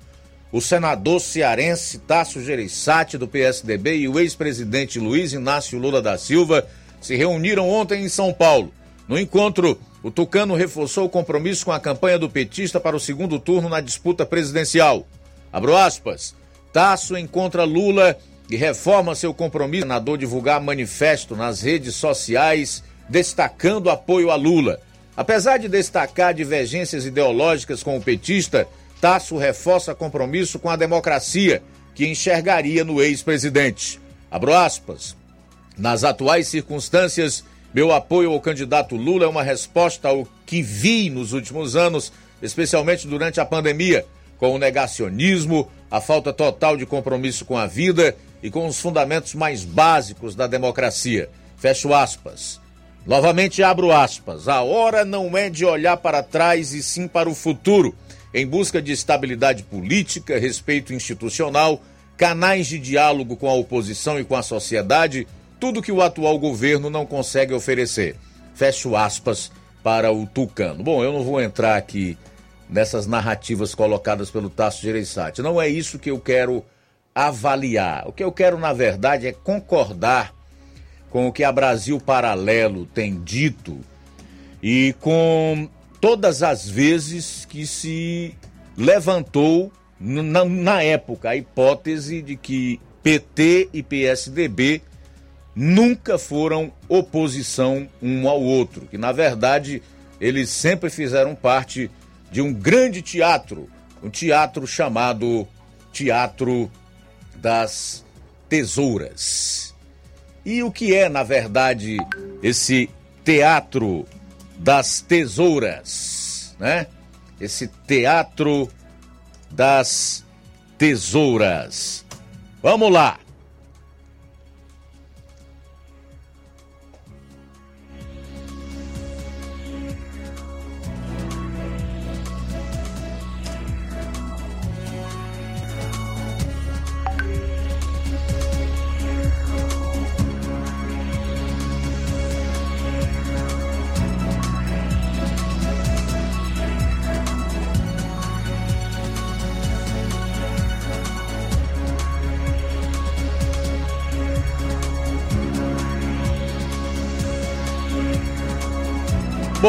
o senador cearense Tasso Gereissati, do PSDB, e o ex-presidente Luiz Inácio Lula da Silva se reuniram ontem em São Paulo. No encontro, o Tucano reforçou o compromisso com a campanha do petista para o segundo turno na disputa presidencial. Abro aspas. Tasso encontra Lula e reforma seu compromisso. O senador divulgar manifesto nas redes sociais destacando apoio a Lula. Apesar de destacar divergências ideológicas com o petista, Tasso reforça compromisso com a democracia, que enxergaria no ex-presidente. Abro aspas. Nas atuais circunstâncias, meu apoio ao candidato Lula é uma resposta ao que vi nos últimos anos, especialmente durante a pandemia, com o negacionismo, a falta total de compromisso com a vida e com os fundamentos mais básicos da democracia. Fecho aspas. Novamente abro aspas. A hora não é de olhar para trás e sim para o futuro, em busca de estabilidade política, respeito institucional, canais de diálogo com a oposição e com a sociedade, tudo que o atual governo não consegue oferecer. Fecho aspas para o Tucano. Bom, eu não vou entrar aqui nessas narrativas colocadas pelo Tasso Gereissati. Não é isso que eu quero avaliar. O que eu quero, na verdade, é concordar com o que a Brasil Paralelo tem dito e com todas as vezes que se levantou na, na época a hipótese de que PT e PSDB nunca foram oposição um ao outro, que na verdade eles sempre fizeram parte de um grande teatro, um teatro chamado Teatro das Tesouras. E o que é, na verdade, esse Teatro das Tesouras, né? Esse Teatro das Tesouras. Vamos lá.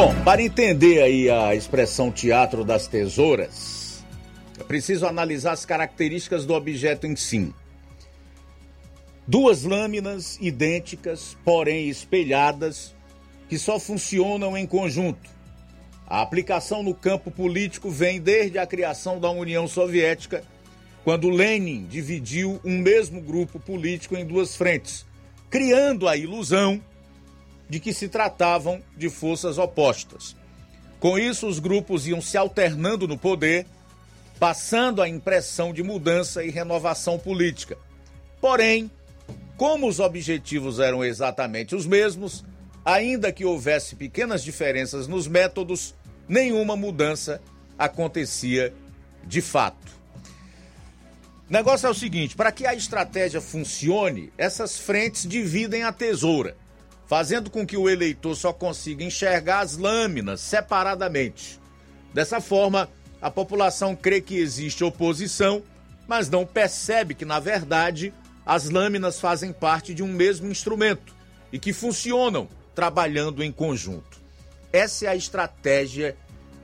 Bom, para entender aí a expressão teatro das tesouras, é preciso analisar as características do objeto em si. Duas lâminas idênticas, porém espelhadas, que só funcionam em conjunto. A aplicação no campo político vem desde a criação da União Soviética, quando Lenin dividiu um mesmo grupo político em duas frentes, criando a ilusão de que se tratavam de forças opostas. Com isso, os grupos iam se alternando no poder, passando a impressão de mudança e renovação política. Porém, como os objetivos eram exatamente os mesmos, ainda que houvesse pequenas diferenças nos métodos, nenhuma mudança acontecia de fato. O negócio é o seguinte: para que a estratégia funcione, essas frentes dividem a tesoura fazendo com que o eleitor só consiga enxergar as lâminas separadamente. Dessa forma, a população crê que existe oposição, mas não percebe que, na verdade, as lâminas fazem parte de um mesmo instrumento e que funcionam trabalhando em conjunto. Essa é a estratégia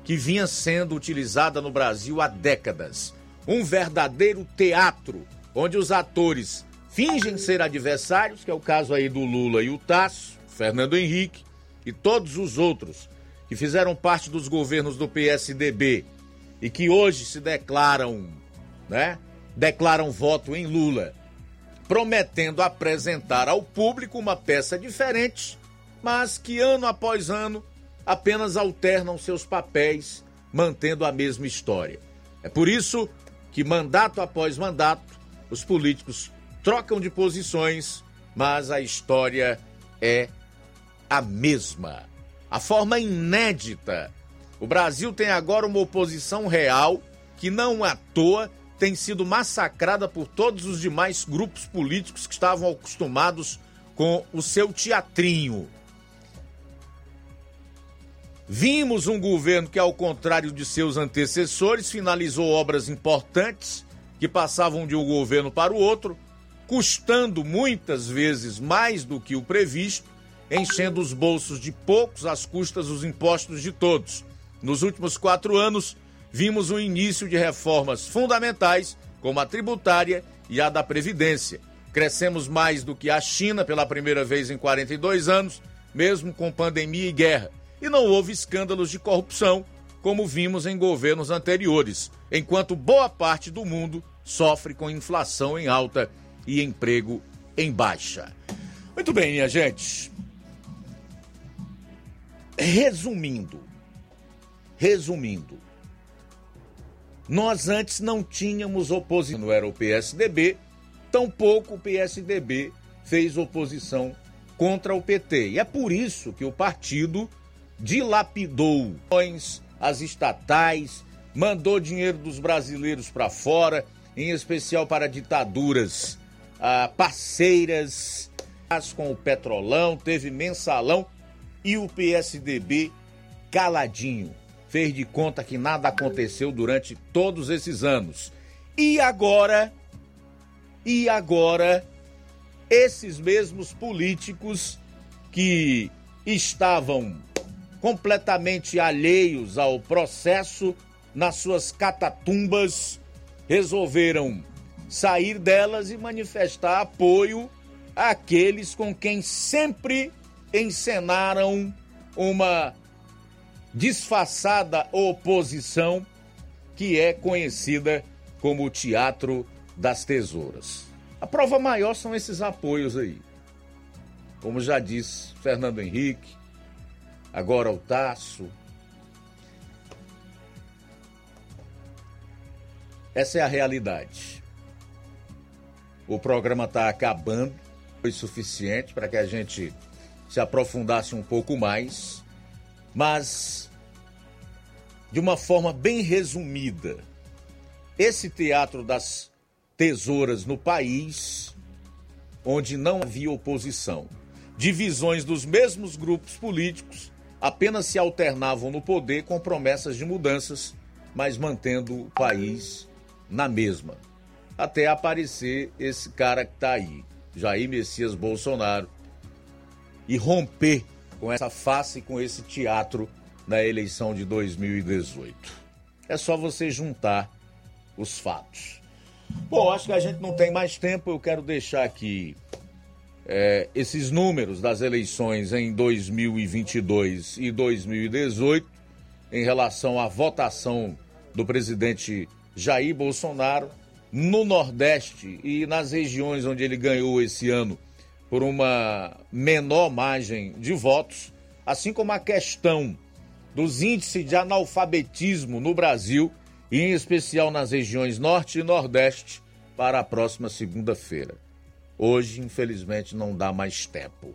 que vinha sendo utilizada no Brasil há décadas. Um verdadeiro teatro onde os atores fingem ser adversários, que é o caso aí do Lula e o Tasso, Fernando Henrique e todos os outros que fizeram parte dos governos do PSDB e que hoje se declaram, né? Declaram voto em Lula, prometendo apresentar ao público uma peça diferente, mas que ano após ano apenas alternam seus papéis, mantendo a mesma história. É por isso que mandato após mandato os políticos trocam de posições mas a história é a mesma. A forma inédita. O Brasil tem agora uma oposição real que não à toa tem sido massacrada por todos os demais grupos políticos que estavam acostumados com o seu teatrinho. Vimos um governo que, ao contrário de seus antecessores, finalizou obras importantes que passavam de um governo para o outro, custando muitas vezes mais do que o previsto, enchendo os bolsos de poucos às custas dos impostos de todos. Nos últimos quatro anos, vimos o início de reformas fundamentais, como a tributária e a da Previdência. Crescemos mais do que a China pela primeira vez em 42 anos, mesmo com pandemia e guerra e não houve escândalos de corrupção, como vimos em governos anteriores, enquanto boa parte do mundo sofre com inflação em alta e emprego em baixa. Muito bem, minha gente. Resumindo, resumindo, nós antes não tínhamos oposição, não era o PSDB, tampouco o PSDB fez oposição contra o PT. E é por isso que o partido dilapidou as estatais, mandou dinheiro dos brasileiros para fora, em especial para ditaduras ah, parceiras, com o Petrolão, teve mensalão e o PSDB caladinho. Fez de conta que nada aconteceu durante todos esses anos. E agora, e agora, esses mesmos políticos que estavam completamente alheios ao processo nas suas catatumbas, resolveram sair delas e manifestar apoio àqueles com quem sempre encenaram uma disfarçada oposição que é conhecida como o Teatro das Tesouras. A prova maior são esses apoios aí. Como já disse Fernando Henrique, agora o Taço. Essa é a realidade. O programa está acabando, foi suficiente para que a gente se aprofundasse um pouco mais, mas de uma forma bem resumida. Esse teatro das tesouras no país, onde não havia oposição, divisões dos mesmos grupos políticos apenas se alternavam no poder com promessas de mudanças, mas mantendo o país na mesma. Até aparecer esse cara que está aí, Jair Messias Bolsonaro, e romper com essa face, com esse teatro na eleição de 2018. É só você juntar os fatos. Bom, acho que a gente não tem mais tempo, eu quero deixar aqui é, esses números das eleições em 2022 e 2018 em relação à votação do presidente Jair Bolsonaro no Nordeste e nas regiões onde ele ganhou esse ano por uma menor margem de votos, assim como a questão dos índices de analfabetismo no Brasil e em especial nas regiões Norte e Nordeste para a próxima segunda-feira. Hoje, infelizmente, não dá mais tempo.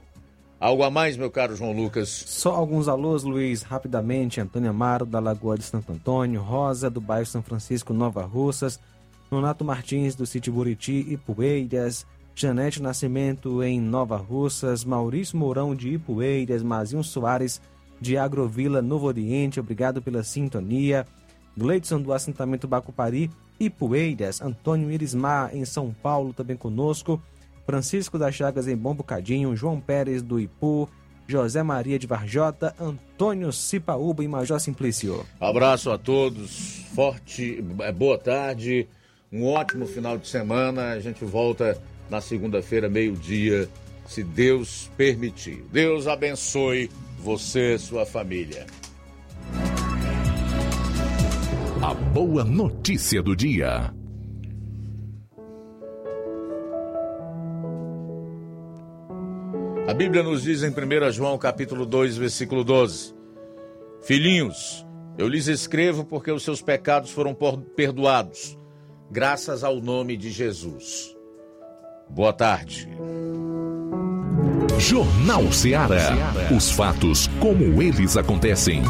Algo a mais, meu caro João Lucas? Só alguns alôs, Luiz, rapidamente. Antônio Amaro, da Lagoa de Santo Antônio, Rosa, do bairro São Francisco, Nova Russas, Nonato Martins, do sítio Buriti, Ipueiras, Janete Nascimento, em Nova Russas, Maurício Mourão, de Ipueiras, Mazinho Soares, de Agrovila, Novo Oriente, obrigado pela sintonia. Gleidson, do assentamento Bacupari, Ipueiras, Antônio Irismar, em São Paulo, também conosco. Francisco das Chagas em Bom Bocadinho, João Pérez do Ipu, José Maria de Varjota, Antônio Cipaúba e Major Simplício. Abraço a todos, forte, boa tarde, um ótimo final de semana. A gente volta na segunda-feira, meio-dia, se Deus permitir. Deus abençoe você e sua família. A boa notícia do dia. A Bíblia nos diz em 1 João capítulo 2, versículo 12: Filhinhos, eu lhes escrevo porque os seus pecados foram perdoados, graças ao nome de Jesus. Boa tarde. Jornal Ceará. Os fatos como eles acontecem.